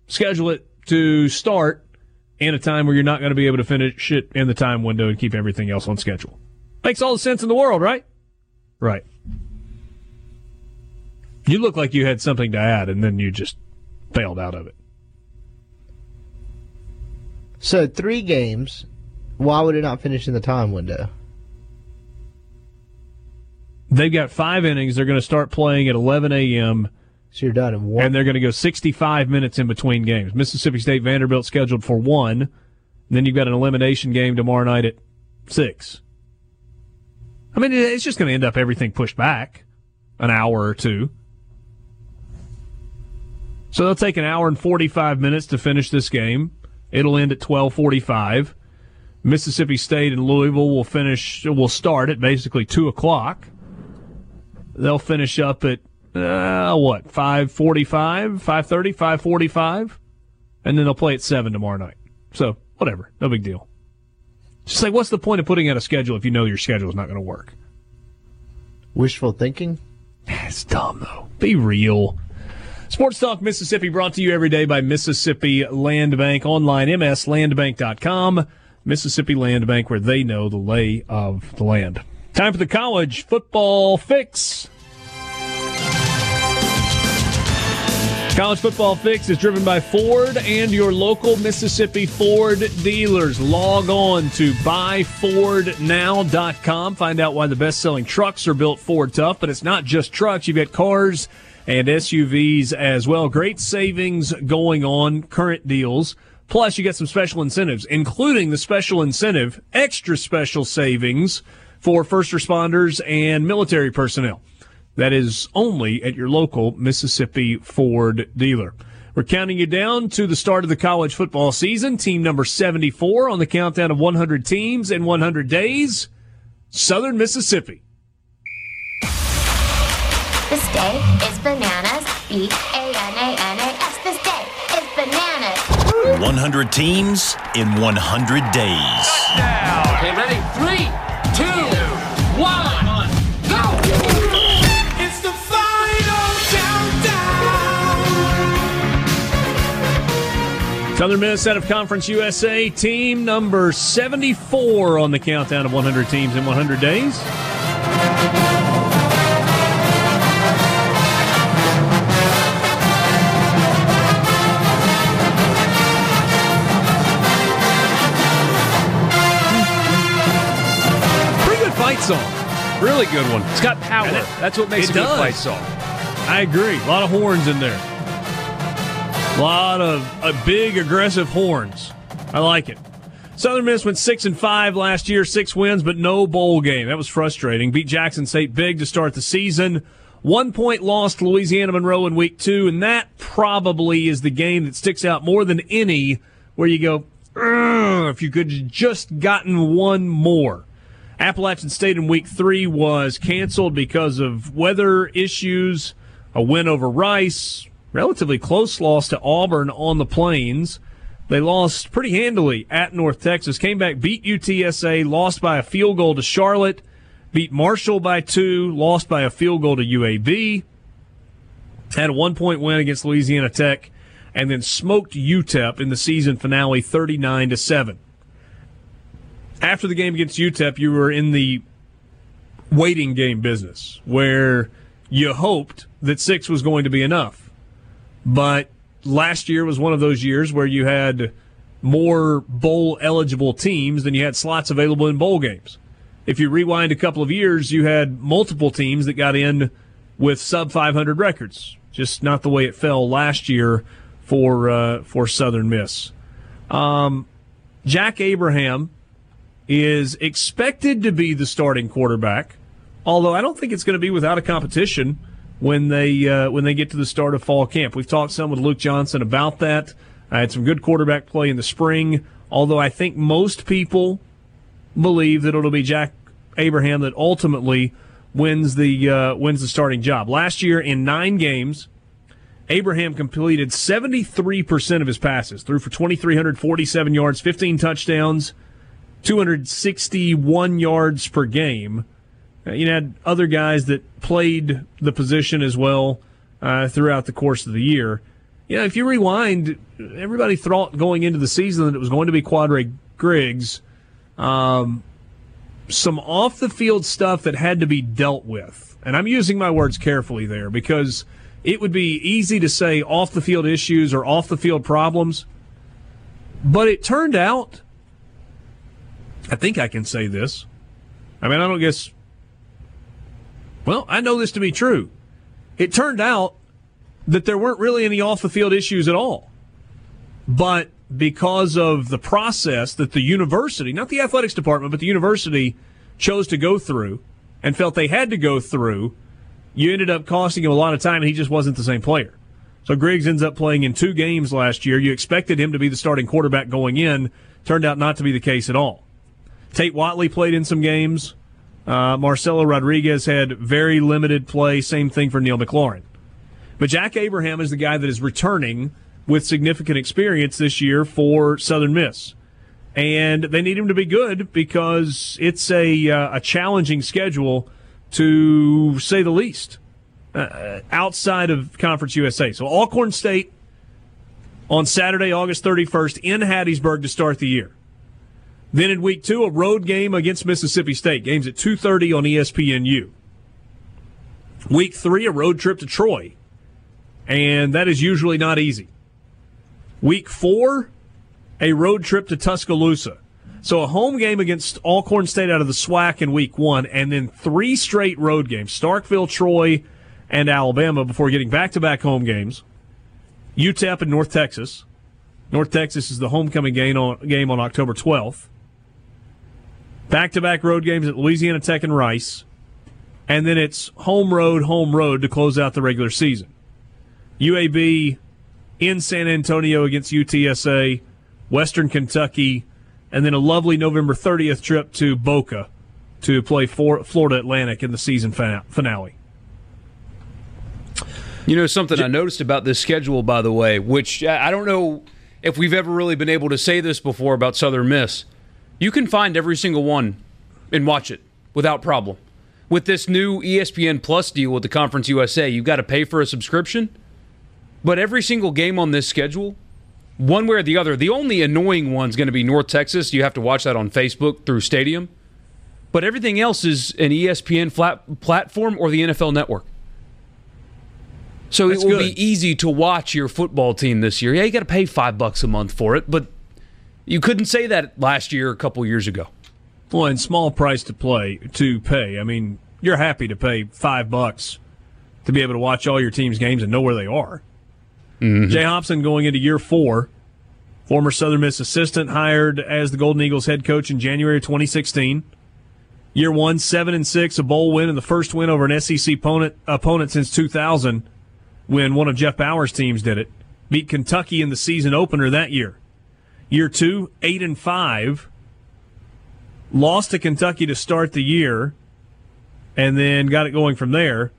schedule it to start in a time where you're not going to be able to finish it in the time window and keep everything else on schedule. Makes all the sense in the world, right? Right. You look like you had something to add and then you just failed out of it. So three games. Why would it not finish in the time window? They've got five innings. They're going to start playing at 11 a.m. So you're done in one. and they're going to go 65 minutes in between games. Mississippi State Vanderbilt scheduled for one. Then you've got an elimination game tomorrow night at six. I mean, it's just going to end up everything pushed back an hour or two. So they'll take an hour and 45 minutes to finish this game. It'll end at 1245. Mississippi State and Louisville will finish, will start at basically 2 o'clock. They'll finish up at uh, what 545 530 545 and then they'll play at 7 tomorrow night so whatever no big deal just like what's the point of putting out a schedule if you know your schedule is not going to work Wishful thinking. It's dumb though. Be real. Sports Talk Mississippi brought to you every day by Mississippi Land Bank online, mslandbank.com. Mississippi Land Bank, where they know the lay of the land. Time for the college football fix. College Football Fix is driven by Ford and your local Mississippi Ford dealers. Log on to buyfordnow.com. Find out why the best selling trucks are built Ford tough, but it's not just trucks. You've got cars and SUVs as well. Great savings going on, current deals. Plus, you get some special incentives, including the special incentive, extra special savings for first responders and military personnel. That is only at your local Mississippi Ford dealer. We're counting you down to the start of the college football season. Team number 74 on the countdown of 100 teams in 100 days. Southern Mississippi. This day is bananas. B A N A N A S. This day is bananas. 100 teams in 100 days. Okay, ready? Southern Miss out of Conference USA, team number 74 on the countdown of 100 teams in 100 days. Pretty good fight song. Really good one. It's got power. It- That's what makes it a good does. fight song. I agree. A lot of horns in there. A lot of uh, big, aggressive horns. I like it. Southern Miss went six and five last year, six wins, but no bowl game. That was frustrating. Beat Jackson State big to start the season. One point lost Louisiana Monroe in week two, and that probably is the game that sticks out more than any. Where you go, if you could just gotten one more. Appalachian State in week three was canceled because of weather issues. A win over Rice, relatively close loss to Auburn on the Plains. They lost pretty handily at North Texas. Came back, beat UTSA, lost by a field goal to Charlotte, beat Marshall by two, lost by a field goal to UAB. Had a one point win against Louisiana Tech, and then smoked UTEP in the season finale, thirty nine to seven after the game against UTEP, you were in the waiting game business where you hoped that six was going to be enough. But last year was one of those years where you had more bowl eligible teams than you had slots available in bowl games. If you rewind a couple of years, you had multiple teams that got in with sub 500 records. Just not the way it fell last year for uh, for Southern Miss. Um, Jack Abraham is expected to be the starting quarterback, although I don't think it's going to be without a competition when they uh, when they get to the start of fall camp. We've talked some with Luke Johnson about that. I had some good quarterback play in the spring, although I think most people believe that it'll be Jack Abraham that ultimately wins the uh, wins the starting job. Last year in nine games, Abraham completed 73% of his passes, threw for 2,347 yards, 15 touchdowns, 261 yards per game. Uh, you had other guys that played the position as well uh, throughout the course of the year. You know, if you rewind, everybody thought going into the season that it was going to be Kwadra Griggs. Um, some off the field stuff that had to be dealt with. And I'm using my words carefully there because it would be easy to say off the field issues or off the field problems. But it turned out, I think I can say this. I mean, I don't guess, well, I know this to be true. It turned out that there weren't really any off the field issues at all. But because of the process that the university, not the athletics department, but the university chose to go through and felt they had to go through, you ended up costing him a lot of time and he just wasn't the same player. So Griggs ends up playing in two games last year. You expected him to be the starting quarterback going in. Turned out not to be the case at all. Tate Whatley played in some games. Uh, Marcelo Rodriguez had very limited play. Same thing for Neil McLaurin. But Jack Abraham is the guy that is returning with significant experience this year for Southern Miss. And they need him to be good because it's a, uh, a challenging schedule to say the least. uh, outside of Conference USA. So Alcorn State on Saturday, August 31st in Hattiesburg to start the year. Then in week two, a road game against Mississippi State. Games at 2.30 on ESPNU. Week three, a road trip to Troy. And that is usually not easy. Week four, a road trip to Tuscaloosa. So a home game against Alcorn State out of the SWAC in week one, and then three straight road games Starkville, Troy, and Alabama before getting back to back home games. UTEP and North Texas. North Texas is the homecoming game on, game on October 12th. Back to back road games at Louisiana Tech and Rice. And then it's home road, home road to close out the regular season. UAB in San Antonio against UTSA, Western Kentucky, and then a lovely November 30th trip to Boca to play for Florida Atlantic in the season finale. You know something I noticed about this schedule, by the way, which I I don't know if we've ever really been able to say this before about Southern Miss. You can find every single one and watch it without problem. With this new ESPN Plus deal with the Conference USA, you've got to pay for a subscription. But every single game on this schedule, one way or the other, the only annoying one's going to be North Texas. You have to watch that on Facebook through Stadium. But everything else is an ESPN flat platform or the NFL Network. So That's it will good. be easy to watch your football team this year. Yeah, you got to pay five bucks a month for it, but you couldn't say that last year, a couple years ago. Well, and small price to play to pay. I mean, you're happy to pay five bucks to be able to watch all your team's games and know where they are. Mm-hmm. Jay Hopson going into year four, former Southern Miss assistant, hired as the Golden Eagles head coach in January 2016. Year one, seven and six, a bowl win, and the first win over an SEC opponent opponent since 2000, when one of Jeff Bower's teams did it. Beat Kentucky in the season opener that year. Year two, eight and five, lost to Kentucky to start the year, and then got it going from there.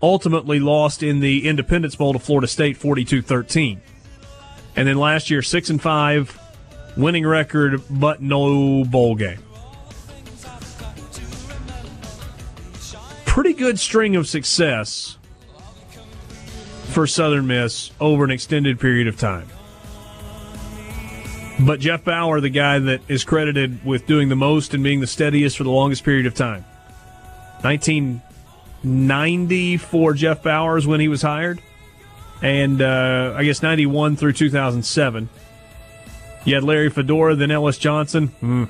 Ultimately lost in the Independence Bowl to Florida State 42-13. And then last year 6 and 5, winning record but no bowl game. Pretty good string of success for Southern Miss over an extended period of time. But Jeff Bower, the guy that is credited with doing the most and being the steadiest for the longest period of time. 1990 for Jeff Bowers when he was hired, and uh, I guess 91 through 2007. You had Larry Fedora, then Ellis Johnson. Hmm.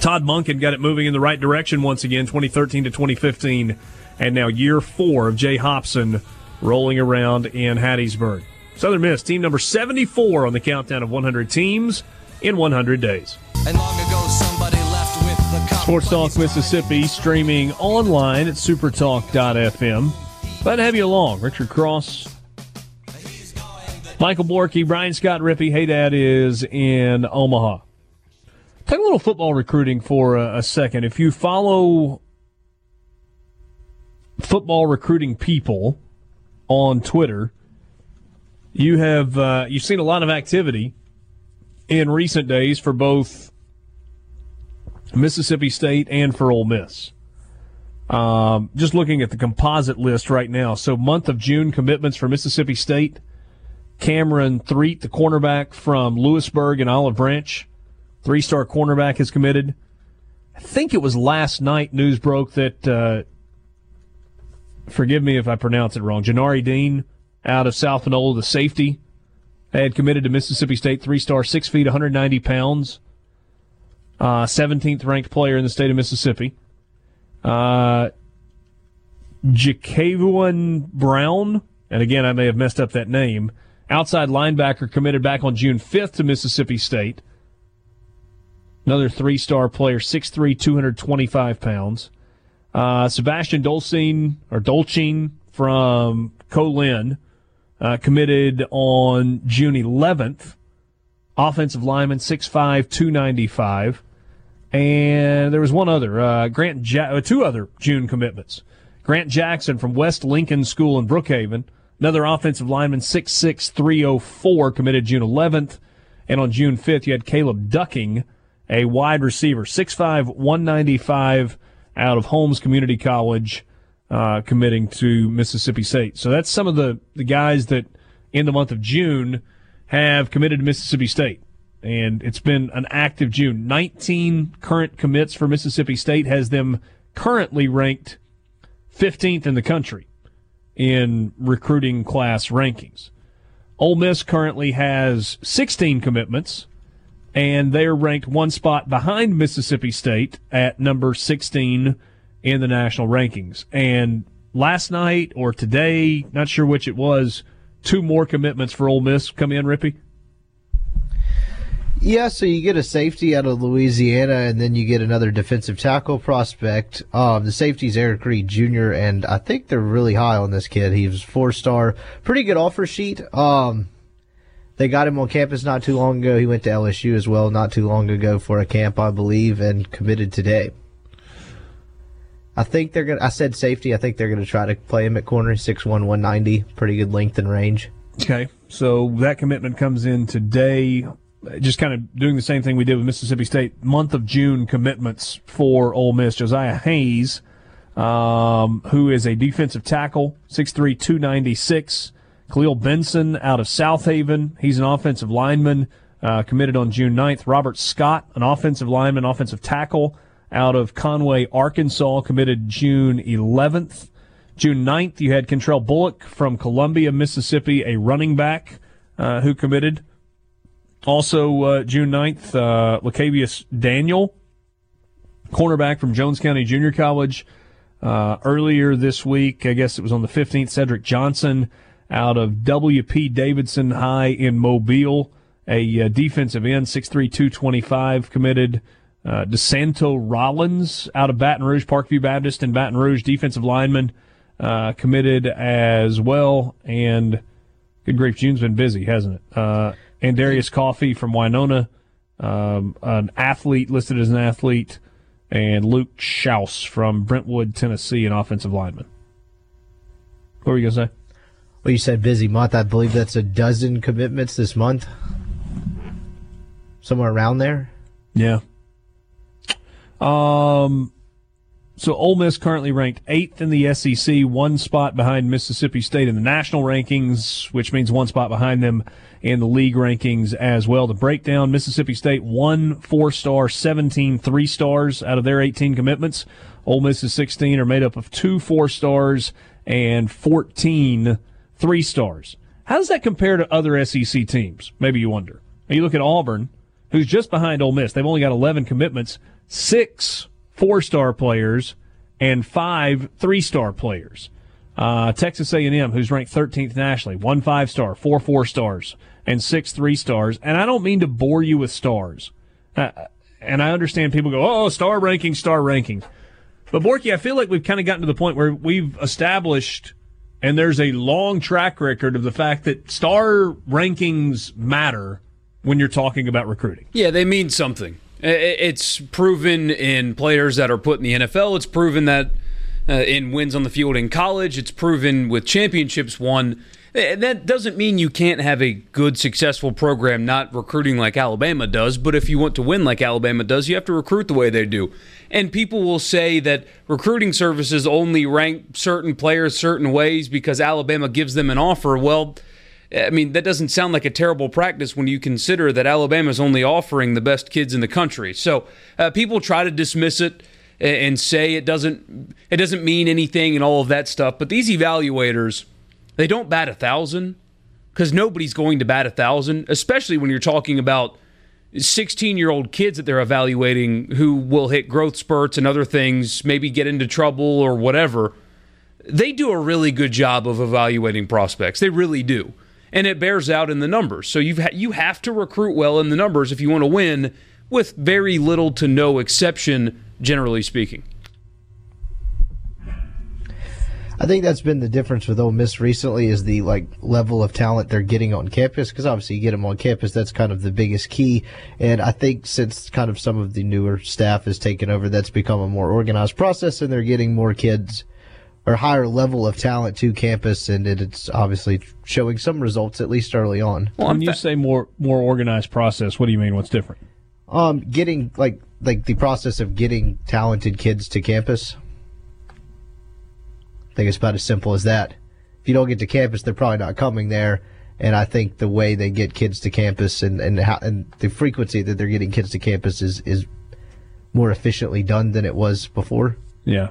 Todd Monken got it moving in the right direction once again, 2013 to 2015, and now year four of Jay Hopson rolling around in Hattiesburg. Southern Miss, team number 74 on the countdown of 100 teams in 100 days. And long ago, somebody left with the cop. Sports Talk Mississippi streaming online at supertalk.fm. Glad to have you along. Richard Cross, Michael Borky, Brian Scott Rippey. Haydad is in Omaha. Take a little football recruiting for a, a second. If you follow football recruiting people on Twitter, you have uh, you've seen a lot of activity in recent days for both Mississippi State and for Ole Miss. Um, just looking at the composite list right now. So, month of June commitments for Mississippi State. Cameron Threet, the cornerback from Lewisburg and Olive Branch, three star cornerback, has committed. I think it was last night news broke that, uh, forgive me if I pronounce it wrong, Janari Dean out of South Panola, the safety, had committed to Mississippi State, three star, six feet, 190 pounds uh, 17th ranked player in the state of Mississippi. Uh, Jacavon Brown, and again, I may have messed up that name, outside linebacker committed back on June 5th to Mississippi State. Another three star player, 6'3, 225 pounds. Uh, Sebastian Dolcine, or Dolcine from Colin, uh, committed on June 11th. Offensive lineman, 6'5, 295. And there was one other, uh, Grant, ja- uh, two other June commitments. Grant Jackson from West Lincoln School in Brookhaven, another offensive lineman, 6'6", 304, committed June 11th. And on June 5th, you had Caleb Ducking, a wide receiver, 6'5", 195, out of Holmes Community College, uh, committing to Mississippi State. So that's some of the, the guys that in the month of June have committed to Mississippi State. And it's been an active June. 19 current commits for Mississippi State has them currently ranked 15th in the country in recruiting class rankings. Ole Miss currently has 16 commitments, and they're ranked one spot behind Mississippi State at number 16 in the national rankings. And last night or today, not sure which it was, two more commitments for Ole Miss come in, Rippey. Yeah, so you get a safety out of Louisiana, and then you get another defensive tackle prospect. Um, the safety's Eric Reed Jr., and I think they're really high on this kid. He was four star, pretty good offer sheet. Um, they got him on campus not too long ago. He went to LSU as well not too long ago for a camp, I believe, and committed today. I think they're gonna. I said safety. I think they're gonna try to play him at corner, six one one ninety, pretty good length and range. Okay, so that commitment comes in today. Just kind of doing the same thing we did with Mississippi State. Month of June commitments for Ole Miss. Josiah Hayes, um, who is a defensive tackle, 6'3", 296. Khalil Benson out of Southaven. He's an offensive lineman, uh, committed on June 9th. Robert Scott, an offensive lineman, offensive tackle out of Conway, Arkansas, committed June 11th. June 9th, you had Contrell Bullock from Columbia, Mississippi, a running back uh, who committed. Also, uh, June 9th, uh, Lacavius Daniel, cornerback from Jones County Junior College. Uh, earlier this week, I guess it was on the 15th, Cedric Johnson out of W.P. Davidson High in Mobile, a uh, defensive end, 6'3", 225, committed. Uh, DeSanto Rollins out of Baton Rouge, Parkview Baptist in Baton Rouge, defensive lineman, uh, committed as well. And good grief, June's been busy, hasn't it? Uh, and Darius Coffee from Winona, um, an athlete listed as an athlete, and Luke Schaus from Brentwood, Tennessee, an offensive lineman. What were you going to say? Well, you said busy month. I believe that's a dozen commitments this month. Somewhere around there. Yeah. Um, so Ole Miss currently ranked eighth in the SEC, one spot behind Mississippi State in the national rankings, which means one spot behind them in the league rankings as well. The breakdown: Mississippi State one four star, 17 three stars out of their 18 commitments. Ole Miss's 16 are made up of two four stars and 14 three stars. How does that compare to other SEC teams? Maybe you wonder. Now you look at Auburn, who's just behind Ole Miss. They've only got 11 commitments, six four star players, and five three star players. Uh, Texas A&M, who's ranked 13th nationally, one five star, four four stars, and six three stars. And I don't mean to bore you with stars. Uh, and I understand people go, oh, star rankings, star rankings. But Borky, I feel like we've kind of gotten to the point where we've established, and there's a long track record of the fact that star rankings matter when you're talking about recruiting. Yeah, they mean something. It's proven in players that are put in the NFL. It's proven that uh, in wins on the field in college. It's proven with championships won. And that doesn't mean you can't have a good, successful program not recruiting like Alabama does. But if you want to win like Alabama does, you have to recruit the way they do. And people will say that recruiting services only rank certain players certain ways because Alabama gives them an offer. Well, I mean, that doesn't sound like a terrible practice when you consider that Alabama is only offering the best kids in the country. So uh, people try to dismiss it and say it doesn't it doesn't mean anything and all of that stuff. But these evaluators, they don't bat a thousand because nobody's going to bat a thousand, especially when you're talking about 16 year old kids that they're evaluating who will hit growth spurts and other things, maybe get into trouble or whatever. They do a really good job of evaluating prospects. They really do and it bears out in the numbers. So you ha- you have to recruit well in the numbers if you want to win, with very little to no exception, generally speaking. I think that's been the difference with Ole Miss recently is the like level of talent they're getting on campus because obviously you get them on campus that's kind of the biggest key and I think since kind of some of the newer staff has taken over that's become a more organized process and they're getting more kids or higher level of talent to campus, and it, it's obviously showing some results at least early on. Well, when you say more more organized process, what do you mean? What's different? Um, getting like like the process of getting talented kids to campus. I think it's about as simple as that. If you don't get to campus, they're probably not coming there. And I think the way they get kids to campus and and, how, and the frequency that they're getting kids to campus is is more efficiently done than it was before. Yeah.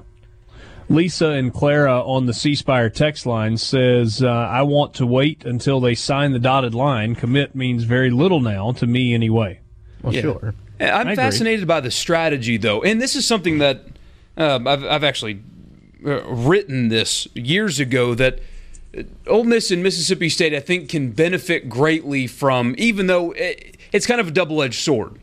Lisa and Clara on the C Spire text line says, uh, I want to wait until they sign the dotted line. Commit means very little now, to me anyway. Well, Yeah. sure. I'm I agree. fascinated by the strategy, though, and this is something that um, I've, I've actually uh, written this years ago. That uh, Ole Miss and Mississippi State, I think, can benefit greatly from, even though it, it's kind of a double-edged sword,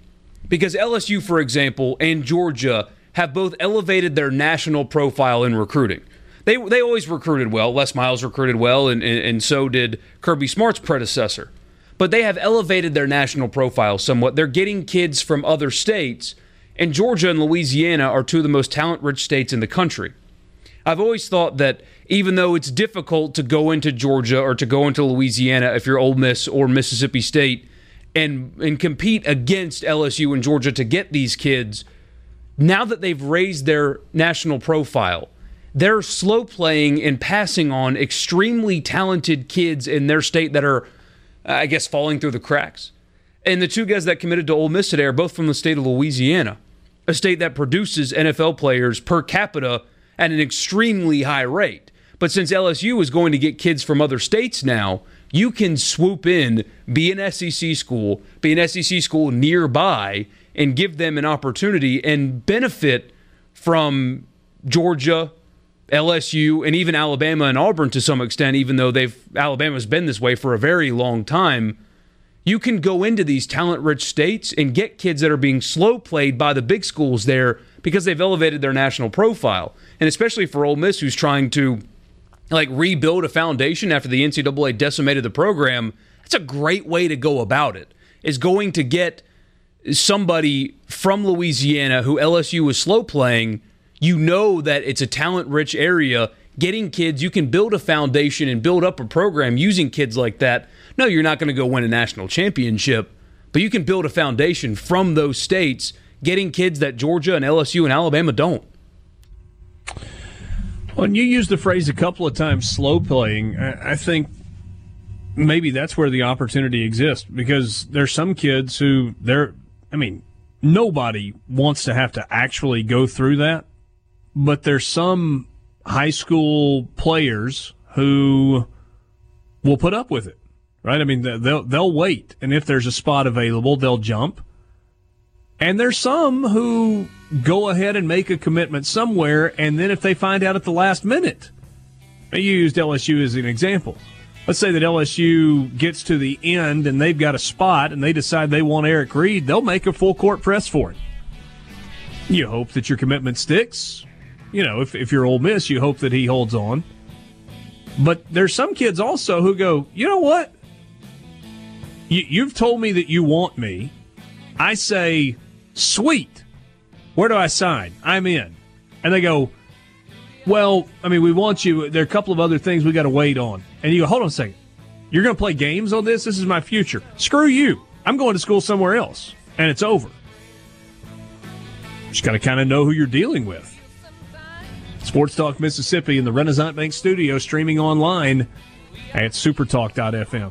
because LSU, for example, and Georgia have both elevated their national profile in recruiting. They they always recruited well. Les Miles recruited well, and, and, and so did Kirby Smart's predecessor but they have elevated their national profile somewhat. They're getting kids from other states, and Georgia and Louisiana are two of the most talent rich states in the country. I've always thought that even though it's difficult to go into Georgia or to go into Louisiana if you're Ole Miss or Mississippi State and and compete against LSU and Georgia to get these kids, now that they've raised their national profile, they're slow playing and passing on extremely talented kids in their state that are, I guess, falling through the cracks. And the two guys that committed to Ole Miss today are both from the state of Louisiana, a state that produces NFL players per capita at an extremely high rate. But since LSU is going to get kids from other states now, you can swoop in, be an SEC school, be an SEC school nearby, and give them an opportunity and benefit from Georgia, LSU, and even Alabama and Auburn to some extent, even though they've Alabama's been this way for a very long time. You can go into these talent rich states and get kids that are being slow played by the big schools there because they've elevated their national profile. And especially for Ole Miss, who's trying to like rebuild a foundation after the NCAA decimated the program, that's a great way to go about it. Is going to get somebody from Louisiana who LSU was slow playing. You know that it's a talent rich area. Getting kids, you can build a foundation and build up a program using kids like that. No, you're not going to go win a national championship, but you can build a foundation from those states, getting kids that Georgia and LSU and Alabama don't. When you used the phrase a couple of times, slow playing, I think maybe that's where the opportunity exists because there's some kids who they're, I mean, nobody wants to have to actually go through that, but there's some high school players who will put up with it, right? I mean, they'll they'll wait, and if there's a spot available, they'll jump. And there's some who go ahead and make a commitment somewhere, and then if they find out at the last minute, you used LSU as an example. Let's say that LSU gets to the end and they've got a spot and they decide they want Eric Reed, they'll make a full court press for it. You hope that your commitment sticks. You know, if, if you're Ole Miss, you hope that he holds on. But there's some kids also who go, you know what? You, you've told me that you want me. I say, sweet. Where do I sign? I'm in. And they go, well, I mean, we want you. There are a couple of other things we got to wait on. And you go, hold on a second. You're going to play games on this? This is my future. Screw you. I'm going to school somewhere else. And it's over. You just got to kind of know who you're dealing with. Sports Talk Mississippi in the Renasant Bank studio, streaming online at supertalk.fm.